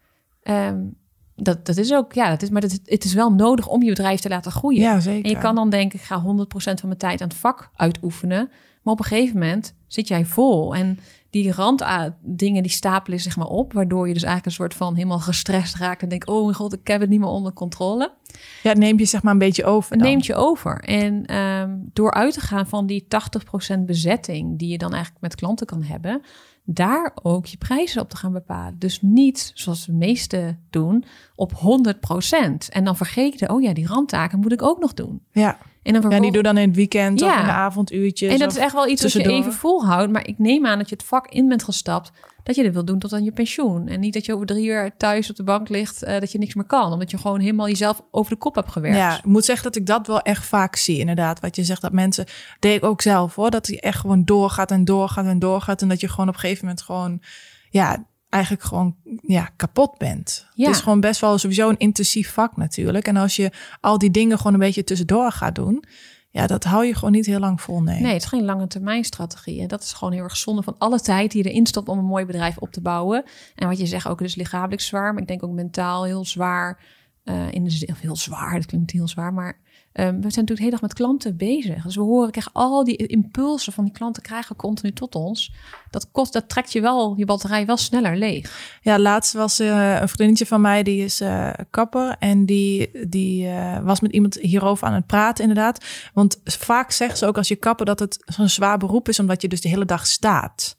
Speaker 2: um, dat, dat is ook, ja, dat is, maar dat, het is wel nodig om je bedrijf te laten groeien.
Speaker 1: Ja, zeker.
Speaker 2: En je kan dan denken, ik ga 100% van mijn tijd aan het vak uitoefenen. Maar op een gegeven moment zit jij vol. En die randdingen die stapelen zeg maar op, waardoor je dus eigenlijk een soort van helemaal gestrest raakt en denkt, oh mijn god, ik heb het niet meer onder controle.
Speaker 1: Ja, het neemt je zeg maar een beetje over.
Speaker 2: Neemt je over. En um, door uit te gaan van die 80% bezetting die je dan eigenlijk met klanten kan hebben, daar ook je prijzen op te gaan bepalen. Dus niet zoals de meesten doen op 100%. En dan vergeten, oh ja, die randtaken moet ik ook nog doen.
Speaker 1: Ja.
Speaker 2: En dan
Speaker 1: ja, die doe dan in het weekend ja. of in de avonduurtjes.
Speaker 2: En dat is echt wel iets wat je even volhoudt. Maar ik neem aan dat je het vak in bent gestapt. Dat je dit wil doen tot aan je pensioen. En niet dat je over drie uur thuis op de bank ligt. Uh, dat je niks meer kan. Omdat je gewoon helemaal jezelf over de kop hebt gewerkt.
Speaker 1: Ja, ik moet zeggen dat ik dat wel echt vaak zie. Inderdaad, wat je zegt. Dat mensen, deed ik ook zelf hoor. Dat hij echt gewoon doorgaat en doorgaat en doorgaat. En dat je gewoon op een gegeven moment gewoon... Ja, eigenlijk gewoon ja, kapot bent. Ja. Het is gewoon best wel sowieso een intensief vak natuurlijk. En als je al die dingen gewoon een beetje tussendoor gaat doen, ja, dat hou je gewoon niet heel lang vol. Nee,
Speaker 2: nee het is geen lange termijn strategie. En dat is gewoon heel erg zonde van alle tijd die je erin stopt om een mooi bedrijf op te bouwen. En wat je zegt ook, dus lichamelijk zwaar, maar ik denk ook mentaal heel zwaar. Uh, in de zin, heel zwaar, dat klinkt heel zwaar, maar we zijn natuurlijk heel erg met klanten bezig. Dus we horen, krijgen al die impulsen van die klanten krijgen continu tot ons. Dat kost, dat trekt je wel, je batterij wel sneller leeg.
Speaker 1: Ja, laatst was uh, een vriendinnetje van mij, die is uh, kapper. En die, die uh, was met iemand hierover aan het praten, inderdaad. Want vaak zeggen ze ook als je kapper dat het zo'n zwaar beroep is, omdat je dus de hele dag staat.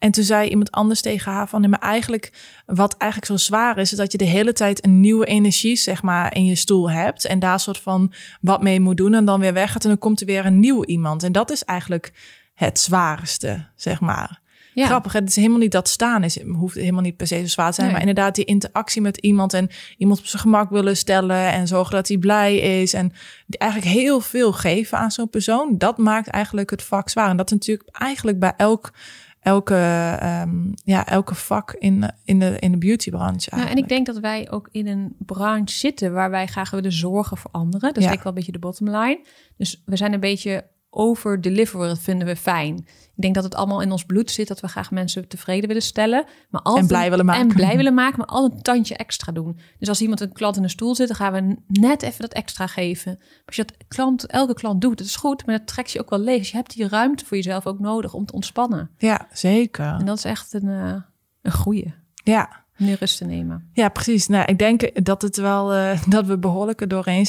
Speaker 1: En toen zei iemand anders tegen haar van, maar eigenlijk, wat eigenlijk zo zwaar is, is dat je de hele tijd een nieuwe energie, zeg maar, in je stoel hebt. En daar soort van wat mee moet doen en dan weer weggaat en dan komt er weer een nieuw iemand. En dat is eigenlijk het zwaarste, zeg maar. Ja. Grappig, het is helemaal niet dat staan is, het hoeft helemaal niet per se zo zwaar te zijn, maar inderdaad die interactie met iemand en iemand op zijn gemak willen stellen en zorgen dat hij blij is en eigenlijk heel veel geven aan zo'n persoon, dat maakt eigenlijk het vak zwaar. En dat is natuurlijk eigenlijk bij elk elke, ehm, ja, elke vak in, in, de, in de beautybranche.
Speaker 2: Ja, en ik denk dat wij ook in een branche zitten waar wij graag willen zorgen voor anderen. Dat is
Speaker 1: Ja.
Speaker 2: eigenlijk wel een beetje de bottom line. Dus we zijn een beetje over deliveren, vinden we fijn. Ik denk dat het allemaal in ons bloed zit, dat we graag mensen tevreden willen stellen. Maar altijd,
Speaker 1: En blij willen maken.
Speaker 2: En blij willen maken, maar altijd een tandje extra doen. Dus als iemand een klant in een stoel zit, dan gaan we net even dat extra geven. Maar als je dat klant, elke klant doet, dat is goed, maar dat trekt je ook wel leeg. Dus je hebt die ruimte voor jezelf ook nodig om te ontspannen.
Speaker 1: Ja, zeker.
Speaker 2: En dat is echt een, eh, een goeie.
Speaker 1: Ja.
Speaker 2: Nu rust te nemen.
Speaker 1: Ja, precies. Nou, ik denk dat het wel eh, dat we behoorlijk doorheen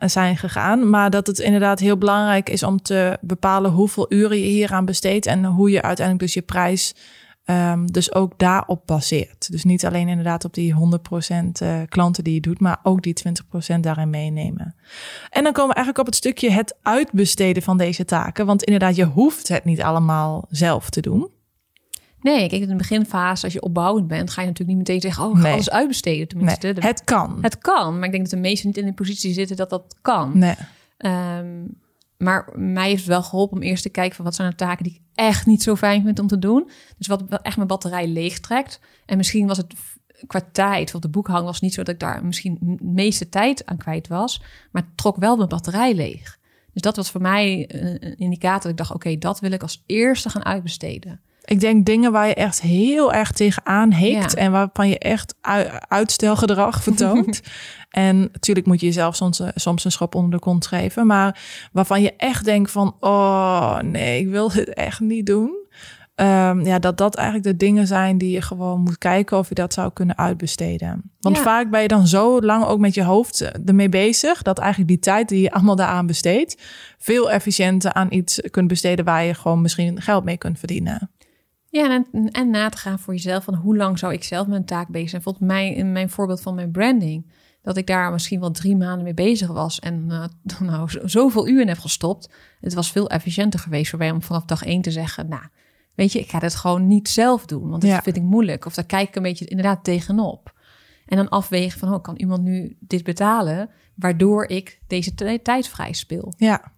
Speaker 1: zijn gegaan. Maar dat het inderdaad heel belangrijk is om te bepalen hoeveel uren je hieraan besteedt en hoe je uiteindelijk dus je prijs ehm, dus ook daarop baseert. Dus niet alleen inderdaad op die 100% eh, klanten die je doet, maar ook die 20% daarin meenemen. En dan komen we eigenlijk op het stukje het uitbesteden van deze taken. Want inderdaad, je hoeft het niet allemaal zelf te doen.
Speaker 2: Nee, kijk, in de beginfase, als je opbouwend bent, ga je natuurlijk niet meteen zeggen, oh, ik ga
Speaker 1: Nee.
Speaker 2: alles uitbesteden. Tenminste,
Speaker 1: Nee,
Speaker 2: De-
Speaker 1: het kan.
Speaker 2: het kan, maar ik denk dat de meesten niet in de positie zitten dat dat kan.
Speaker 1: Nee.
Speaker 2: Ehm, maar mij heeft het wel geholpen om eerst te kijken van wat zijn de taken die ik echt niet zo fijn vind om te doen. Dus wat echt mijn batterij leegtrekt. En misschien was het qua tijd, want de boekhouding was niet zo dat ik daar misschien de meeste tijd aan kwijt was, maar het trok wel mijn batterij leeg. Dus dat was voor mij een, een indicator. Dat ik dacht, oké, dat wil ik als eerste gaan uitbesteden.
Speaker 1: Ik denk dingen waar je echt heel erg tegenaan hikt
Speaker 2: Ja.
Speaker 1: en waarvan je echt ui- uitstelgedrag vertoont. en natuurlijk moet je jezelf soms, eh, soms een schop onder de kont geven, maar waarvan je echt denkt van, oh nee, ik wil dit echt niet doen. Ehm, ja, dat dat eigenlijk de dingen zijn die je gewoon moet kijken of je dat zou kunnen uitbesteden. Want
Speaker 2: Ja.
Speaker 1: vaak ben je dan zo lang ook met je hoofd eh, ermee bezig, dat eigenlijk die tijd die je allemaal daaraan besteedt, veel efficiënter aan iets kunt besteden waar je gewoon misschien geld mee kunt verdienen.
Speaker 2: Ja, en, en na te gaan voor jezelf van hoe lang zou ik zelf een taak bezig zijn. Volgens mij in mijn voorbeeld van mijn branding, dat ik daar misschien wel drie maanden mee bezig was en eh, nou zo- zoveel uren heb gestopt. Het was veel efficiënter geweest voor mij om vanaf dag één te zeggen, nou, weet je, ik ga dit gewoon niet zelf doen, want dat
Speaker 1: Ja.
Speaker 2: vind ik moeilijk. Of daar kijk ik een beetje inderdaad tegenop. En dan afwegen van, oh, kan iemand nu dit betalen, waardoor ik deze tijd vrij speel.
Speaker 1: Ja.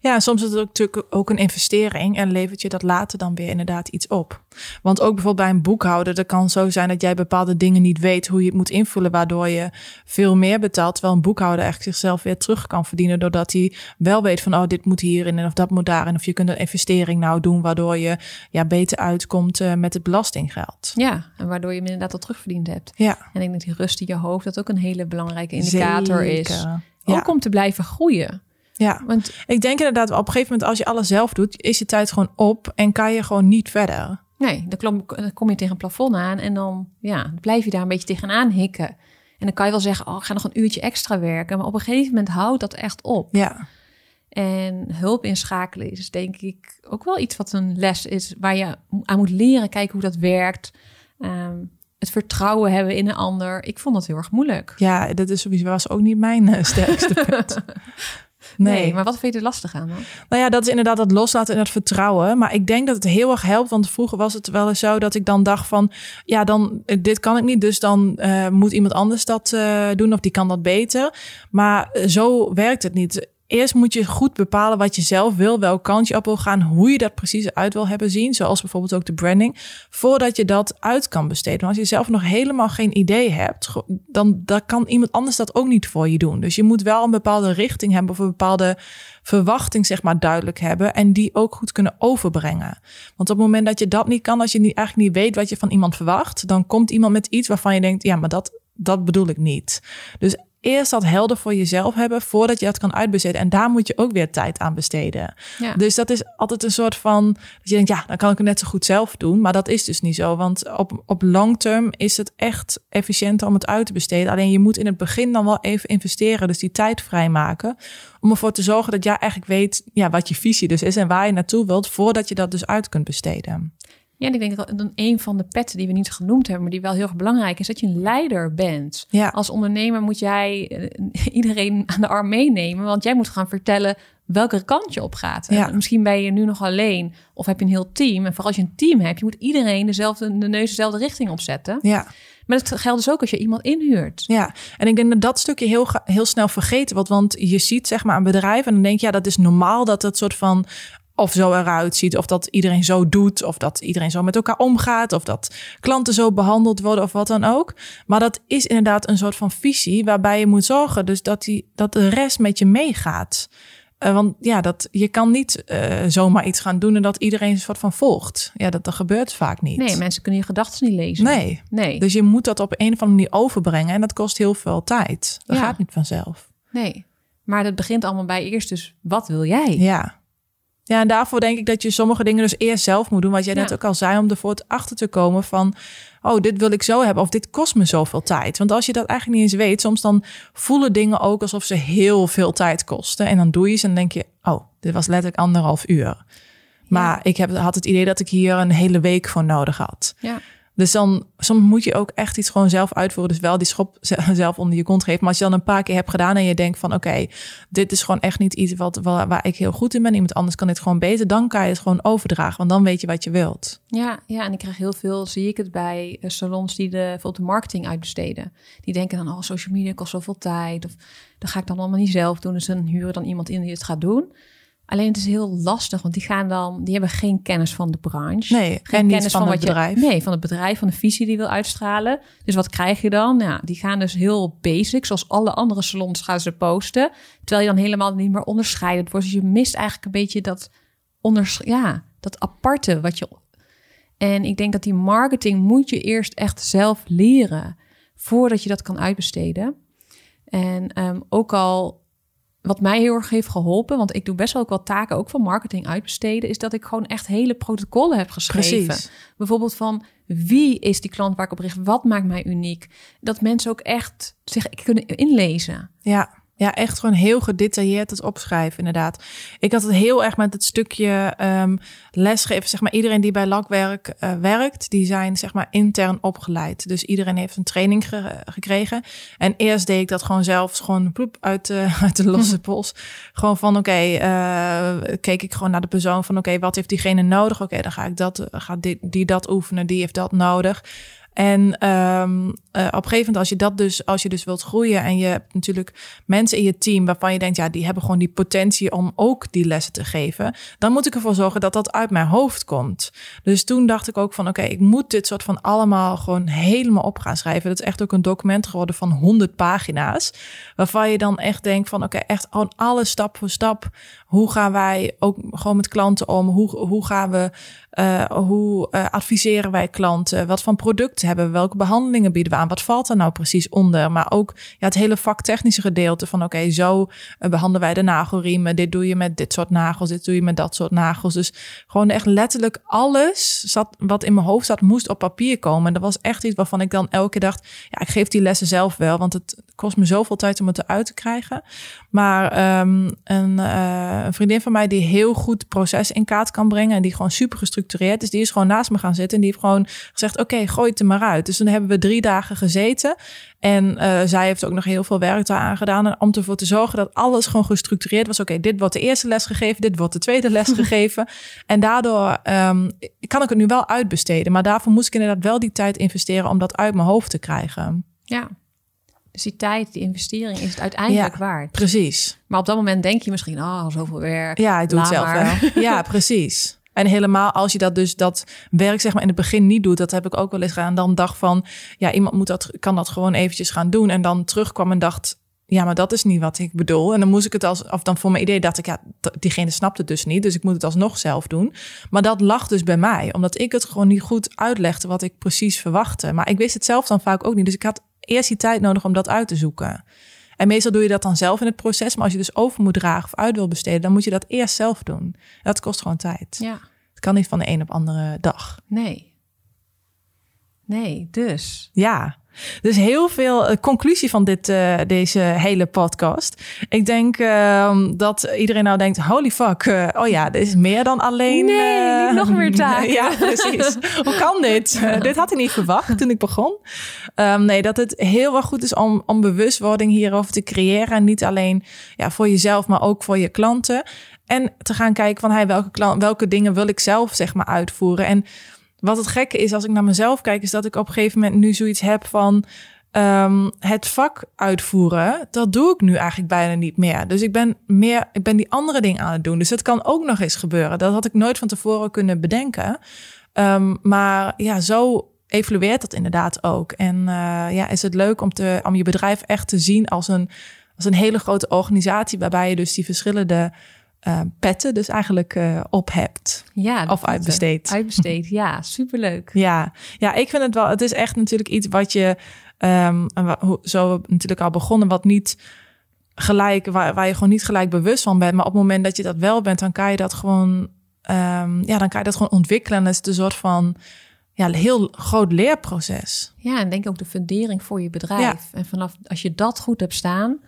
Speaker 1: Ja, soms is het ook natuurlijk ook een investering en levert je dat later dan weer inderdaad iets op. Want ook bijvoorbeeld bij een boekhouder, dat kan zo zijn dat jij bepaalde dingen niet weet hoe je het moet invullen, waardoor je veel meer betaalt, terwijl een boekhouder eigenlijk zichzelf weer terug kan verdienen, doordat hij wel weet van, oh, dit moet hierin en of dat moet daarin, of je kunt een investering nou doen, waardoor je ja, beter uitkomt eh, met het belastinggeld.
Speaker 2: Ja, en waardoor je hem inderdaad al terugverdiend hebt.
Speaker 1: Ja,
Speaker 2: En ik denk dat die rust in je hoofd dat ook een hele belangrijke indicator is.
Speaker 1: Ja.
Speaker 2: Ook om te blijven groeien.
Speaker 1: Ja.
Speaker 2: Want
Speaker 1: Ik denk inderdaad, op een gegeven moment als je alles zelf doet, is je tijd gewoon op en kan je gewoon niet verder.
Speaker 2: nee, dan kom je tegen een plafond aan en dan, ja, dan blijf je daar een beetje tegenaan hikken. En dan kan je wel zeggen, oh, ik ga nog een uurtje extra werken. Maar op een gegeven moment houdt dat echt op.
Speaker 1: Ja,
Speaker 2: En hulp inschakelen is denk ik ook wel iets wat een les is waar je aan moet leren kijken hoe dat werkt. Ehm, het vertrouwen hebben in een ander. Ik vond dat heel erg moeilijk.
Speaker 1: Ja, dat is sowieso was ook niet mijn eh, sterkste punt.
Speaker 2: Nee. maar wat vind je er lastig aan dan?
Speaker 1: Nou ja, dat is inderdaad dat loslaten en dat vertrouwen. Maar ik denk dat het heel erg helpt. Want vroeger was het wel eens zo dat ik dan dacht van... ja, dan, eh, dit kan ik niet, dus dan eh, moet iemand anders dat eh, doen... of die kan dat beter. Maar zo werkt het niet. Eerst moet je goed bepalen wat je zelf wil, welke kant je op wil gaan, hoe je dat precies uit wil hebben zien, zoals bijvoorbeeld ook de branding, voordat je dat uit kan besteden. Want als je zelf nog helemaal geen idee hebt, dan, dan kan iemand anders dat ook niet voor je doen. Dus je moet wel een bepaalde richting hebben of een bepaalde verwachting zeg maar duidelijk hebben en die ook goed kunnen overbrengen. Want op het moment dat je dat niet kan, als je niet, eigenlijk niet weet wat je van iemand verwacht, dan komt iemand met iets waarvan je denkt, ja, maar dat, dat bedoel ik niet. Dus eerst dat helder voor jezelf hebben voordat je dat kan uitbesteden. En daar moet je ook weer tijd aan besteden.
Speaker 2: Ja.
Speaker 1: Dus dat is altijd een soort van dat je denkt, ja, dan kan ik het net zo goed zelf doen. Maar dat is dus niet zo. Want op, op long term is het echt efficiënter om het uit te besteden. Alleen je moet in het begin dan wel even investeren. Dus die tijd vrijmaken. Om ervoor te zorgen dat jij eigenlijk weet ja, wat je visie dus is en waar je naartoe wilt. Voordat je dat dus uit kunt besteden.
Speaker 2: Ja, ik denk dat dan een van de petten die we niet genoemd hebben, maar die wel heel erg belangrijk is, dat je een leider bent.
Speaker 1: Ja.
Speaker 2: Als ondernemer moet jij eh, iedereen aan de arm meenemen, want jij moet gaan vertellen welke kant je op gaat.
Speaker 1: Ja.
Speaker 2: En Misschien ben je nu nog alleen of heb je een heel team. En vooral als je een team hebt, je moet iedereen dezelfde, de neus dezelfde richting opzetten.
Speaker 1: Ja.
Speaker 2: Maar dat geldt dus ook als je iemand inhuurt.
Speaker 1: Ja, en ik denk dat dat stukje heel, heel snel vergeten wordt. Want je ziet zeg maar een bedrijf en dan denk je, ja, dat is normaal dat het soort van of zo eruit ziet, of dat iedereen zo doet, of dat iedereen zo met elkaar omgaat, of dat klanten zo behandeld worden, of wat dan ook. Maar dat is inderdaad een soort van visie waarbij je moet zorgen dus dat, die, dat de rest met je meegaat. Uh, want ja, dat, je kan niet uh, zomaar iets gaan doen en dat iedereen een soort van volgt. Ja, dat, dat gebeurt vaak niet.
Speaker 2: Nee, mensen kunnen je gedachten niet lezen.
Speaker 1: Nee.
Speaker 2: nee.
Speaker 1: Dus je moet dat op een of andere manier overbrengen en dat kost heel veel tijd. Dat
Speaker 2: Ja.
Speaker 1: gaat niet vanzelf.
Speaker 2: Nee. Maar dat begint allemaal bij eerst dus, wat wil jij?
Speaker 1: Ja. Ja, en daarvoor denk ik dat je sommige dingen dus eerst zelf moet doen. Wat jij net ook al zei, om ervoor het achter te komen van... oh, dit wil ik zo hebben of dit kost me zoveel tijd. Want als je dat eigenlijk niet eens weet... soms dan voelen dingen ook alsof ze heel veel tijd kosten. En dan doe je ze en dan denk je... oh, dit was letterlijk anderhalf uur. Maar ik heb, had het idee dat ik hier een hele week voor nodig had.
Speaker 2: Ja.
Speaker 1: Dus dan soms moet je ook echt iets gewoon zelf uitvoeren. Dus wel die schop ze- zelf onder je kont geven. Maar als je dan een paar keer hebt gedaan en je denkt van oké, dit is gewoon echt niet iets wat, waar, waar ik heel goed in ben. Iemand anders kan dit gewoon beter. Dan kan je het gewoon overdragen. Want dan weet je wat je wilt.
Speaker 2: Ja, ja, en ik krijg heel veel, zie ik het bij eh, salons die de, bijvoorbeeld de marketing uitbesteden. Die denken dan, oh, social media kost zoveel tijd. Of dat ga ik dan allemaal niet zelf doen. Dus dan huren dan iemand in die het gaat doen. Alleen het is heel lastig, want die gaan dan, die hebben geen kennis van de branche.
Speaker 1: Nee, en niet van het
Speaker 2: wat
Speaker 1: bedrijf.
Speaker 2: Je, nee, van het bedrijf, van de visie die wil uitstralen. Dus wat krijg je dan? Ja, die gaan dus heel basic, zoals alle andere salons gaan ze posten. Terwijl je dan helemaal niet meer onderscheidend wordt. Dus je mist eigenlijk een beetje dat, onders ja, dat aparte wat je... En ik denk dat die marketing moet je eerst echt zelf leren... voordat je dat kan uitbesteden. En ehm, ook al wat mij heel erg heeft geholpen, want ik doe best wel ook wat taken ook van marketing uitbesteden, is dat ik gewoon echt hele protocollen heb geschreven.
Speaker 1: Precies.
Speaker 2: Bijvoorbeeld van wie is die klant waar ik op richt? Wat maakt mij uniek? Dat mensen ook echt zich kunnen inlezen.
Speaker 1: Ja. Ja, echt gewoon heel gedetailleerd het opschrijven, inderdaad. Ik had het heel erg met het stukje ehm, lesgeven. Zeg maar, iedereen die bij lakwerk eh, werkt, die zijn zeg maar intern opgeleid. Dus iedereen heeft een training ge- gekregen. En eerst deed ik dat gewoon zelf, gewoon ploep, uit, de, uit de losse pols. Gewoon van, oké, eh, keek ik gewoon naar de persoon van, oké, wat heeft diegene nodig? Oké, dan ga ik dat, gaat die, die dat oefenen, die heeft dat nodig. En eh, op een gegeven moment, als je dat dus, als je dus wilt groeien en je hebt natuurlijk mensen in je team waarvan je denkt, ja, die hebben gewoon die potentie om ook die lessen te geven, dan moet ik ervoor zorgen dat dat uit mijn hoofd komt. Dus toen dacht ik ook van, oké, ik moet dit soort van allemaal gewoon helemaal op gaan schrijven. Dat is echt ook een document geworden van 100 pagina's, waarvan je dan echt denkt van, oké, echt gewoon alles stap voor stap. Hoe gaan wij ook gewoon met klanten om? Hoe, hoe gaan we, uh, hoe uh, adviseren wij klanten? Wat voor producten hebben we? Welke behandelingen bieden we aan? Wat valt er nou precies onder? Maar ook ja, het hele vaktechnische gedeelte van oké, zo uh, behandelen wij de nagelriemen. Dit doe je met dit soort nagels, dit doe je met dat soort nagels. Dus gewoon echt letterlijk alles zat, wat in mijn hoofd zat, moest op papier komen. En dat was echt iets waarvan ik dan elke keer dacht, ja, ik geef die lessen zelf wel, want het kost me zoveel tijd om het eruit te krijgen. Maar um, een, uh, een vriendin van mij die heel goed proces in kaart kan brengen en die gewoon super gestructureerd is, die is gewoon naast me gaan zitten en die heeft gewoon gezegd, oké, gooi het er maar uit. Dus dan hebben we drie dagen gezeten en uh, zij heeft ook nog heel veel werk daaraan gedaan om ervoor te zorgen dat alles gewoon gestructureerd was. Oké, okay, dit wordt de eerste les gegeven, dit wordt de tweede les gegeven. En daardoor um, kan ik het nu wel uitbesteden, maar daarvoor moest ik inderdaad wel die tijd investeren om dat uit mijn hoofd te krijgen.
Speaker 2: Ja. Dus die tijd, die investering is het uiteindelijk
Speaker 1: ja,
Speaker 2: waard.
Speaker 1: Precies.
Speaker 2: Maar op dat moment denk je misschien, oh, zoveel werk.
Speaker 1: Ja, ik doe het zelf. Ja, precies. En helemaal als je dat dus dat werk zeg maar in het begin niet doet, dat heb ik ook wel eens gedaan. Dan dacht van, ja, iemand moet dat, kan dat gewoon eventjes gaan doen. En dan terugkwam en dacht, ja, maar dat is niet wat ik bedoel. En dan moest ik het als, of dan voor mijn idee dacht ik, ja, diegene snapt het dus niet. Dus ik moet het alsnog zelf doen. Maar dat lag dus bij mij, omdat ik het gewoon niet goed uitlegde wat ik precies verwachtte. Maar ik wist het zelf dan vaak ook niet. Dus ik had eerst die tijd nodig om dat uit te zoeken. En meestal doe je dat dan zelf in het proces. Maar als je dus over moet dragen of uit wil besteden, dan moet je dat eerst zelf doen. Dat kost gewoon tijd.
Speaker 2: Ja.
Speaker 1: Het kan niet van de een op andere dag.
Speaker 2: Nee. Nee, dus.
Speaker 1: Ja. Dus heel veel uh, conclusie van dit, uh, deze hele podcast. Ik denk uh, dat iedereen nou denkt: holy fuck, uh, oh ja, dit is meer dan alleen.
Speaker 2: Nee, niet nog meer taken.
Speaker 1: ja, precies. Hoe kan dit? dit had ik niet verwacht toen ik begon. Um, nee, dat het heel erg goed is om, om bewustwording hierover te creëren. En niet alleen ja, voor jezelf, maar ook voor je klanten. En te gaan kijken van hey, welke, klant, welke dingen wil ik zelf zeg maar uitvoeren. En wat het gekke is als ik naar mezelf kijk, is dat ik op een gegeven moment nu zoiets heb van. Ehm, het vak uitvoeren, dat doe ik nu eigenlijk bijna niet meer. Dus ik ben meer, ik ben die andere dingen aan het doen. Dus het kan ook nog eens gebeuren. Dat had ik nooit van tevoren kunnen bedenken. Ehm, maar ja, zo evolueert dat inderdaad ook. En uh, ja, is het leuk om, te, om je bedrijf echt te zien als een, als een hele grote organisatie, waarbij je dus die verschillende uh, petten dus eigenlijk uh, op hebt.
Speaker 2: Ja,
Speaker 1: of uitbesteed.
Speaker 2: Uitbesteed, ja, superleuk.
Speaker 1: ja. ja, ik vind het wel, het is echt natuurlijk iets wat je, um, zo natuurlijk al begonnen, wat niet gelijk, waar, waar je gewoon niet gelijk bewust van bent. Maar op het moment dat je dat wel bent, dan kan je dat gewoon, um, ja, dan kan je dat gewoon ontwikkelen. En dat is een soort van, ja, een heel groot leerproces.
Speaker 2: Ja, en denk ook de fundering voor je bedrijf. Ja. En vanaf als je dat goed hebt staan,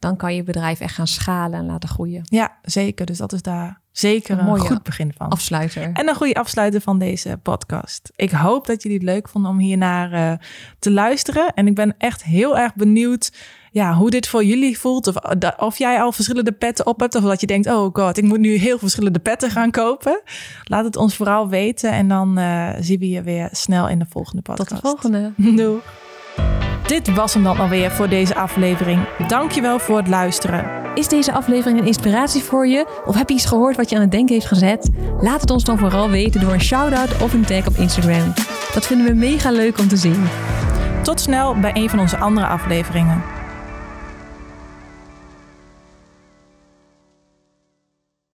Speaker 2: dan kan je bedrijf echt gaan schalen en laten groeien.
Speaker 1: Ja, zeker. Dus dat is daar zeker een, een goed begin van.
Speaker 2: Afsluiter.
Speaker 1: En een goede afsluiter van deze podcast. Ik hoop dat jullie het leuk vonden om hiernaar uh, te luisteren. En ik ben echt heel erg benieuwd ja, hoe dit voor jullie voelt. Of, of jij al verschillende petten op hebt. Of dat je denkt, oh god, ik moet nu heel verschillende petten gaan kopen. Laat het ons vooral weten. En dan uh, zien we je weer snel in de volgende podcast.
Speaker 2: Tot de volgende.
Speaker 1: Doei. Dit was hem dan alweer voor deze aflevering. Dankjewel voor het luisteren.
Speaker 2: Is deze aflevering een inspiratie voor je? Of heb je iets gehoord wat je aan het denken heeft gezet? Laat het ons dan vooral weten door een shout-out of een tag op Instagram. Dat vinden we mega leuk om te zien.
Speaker 1: Tot snel bij een van onze andere afleveringen.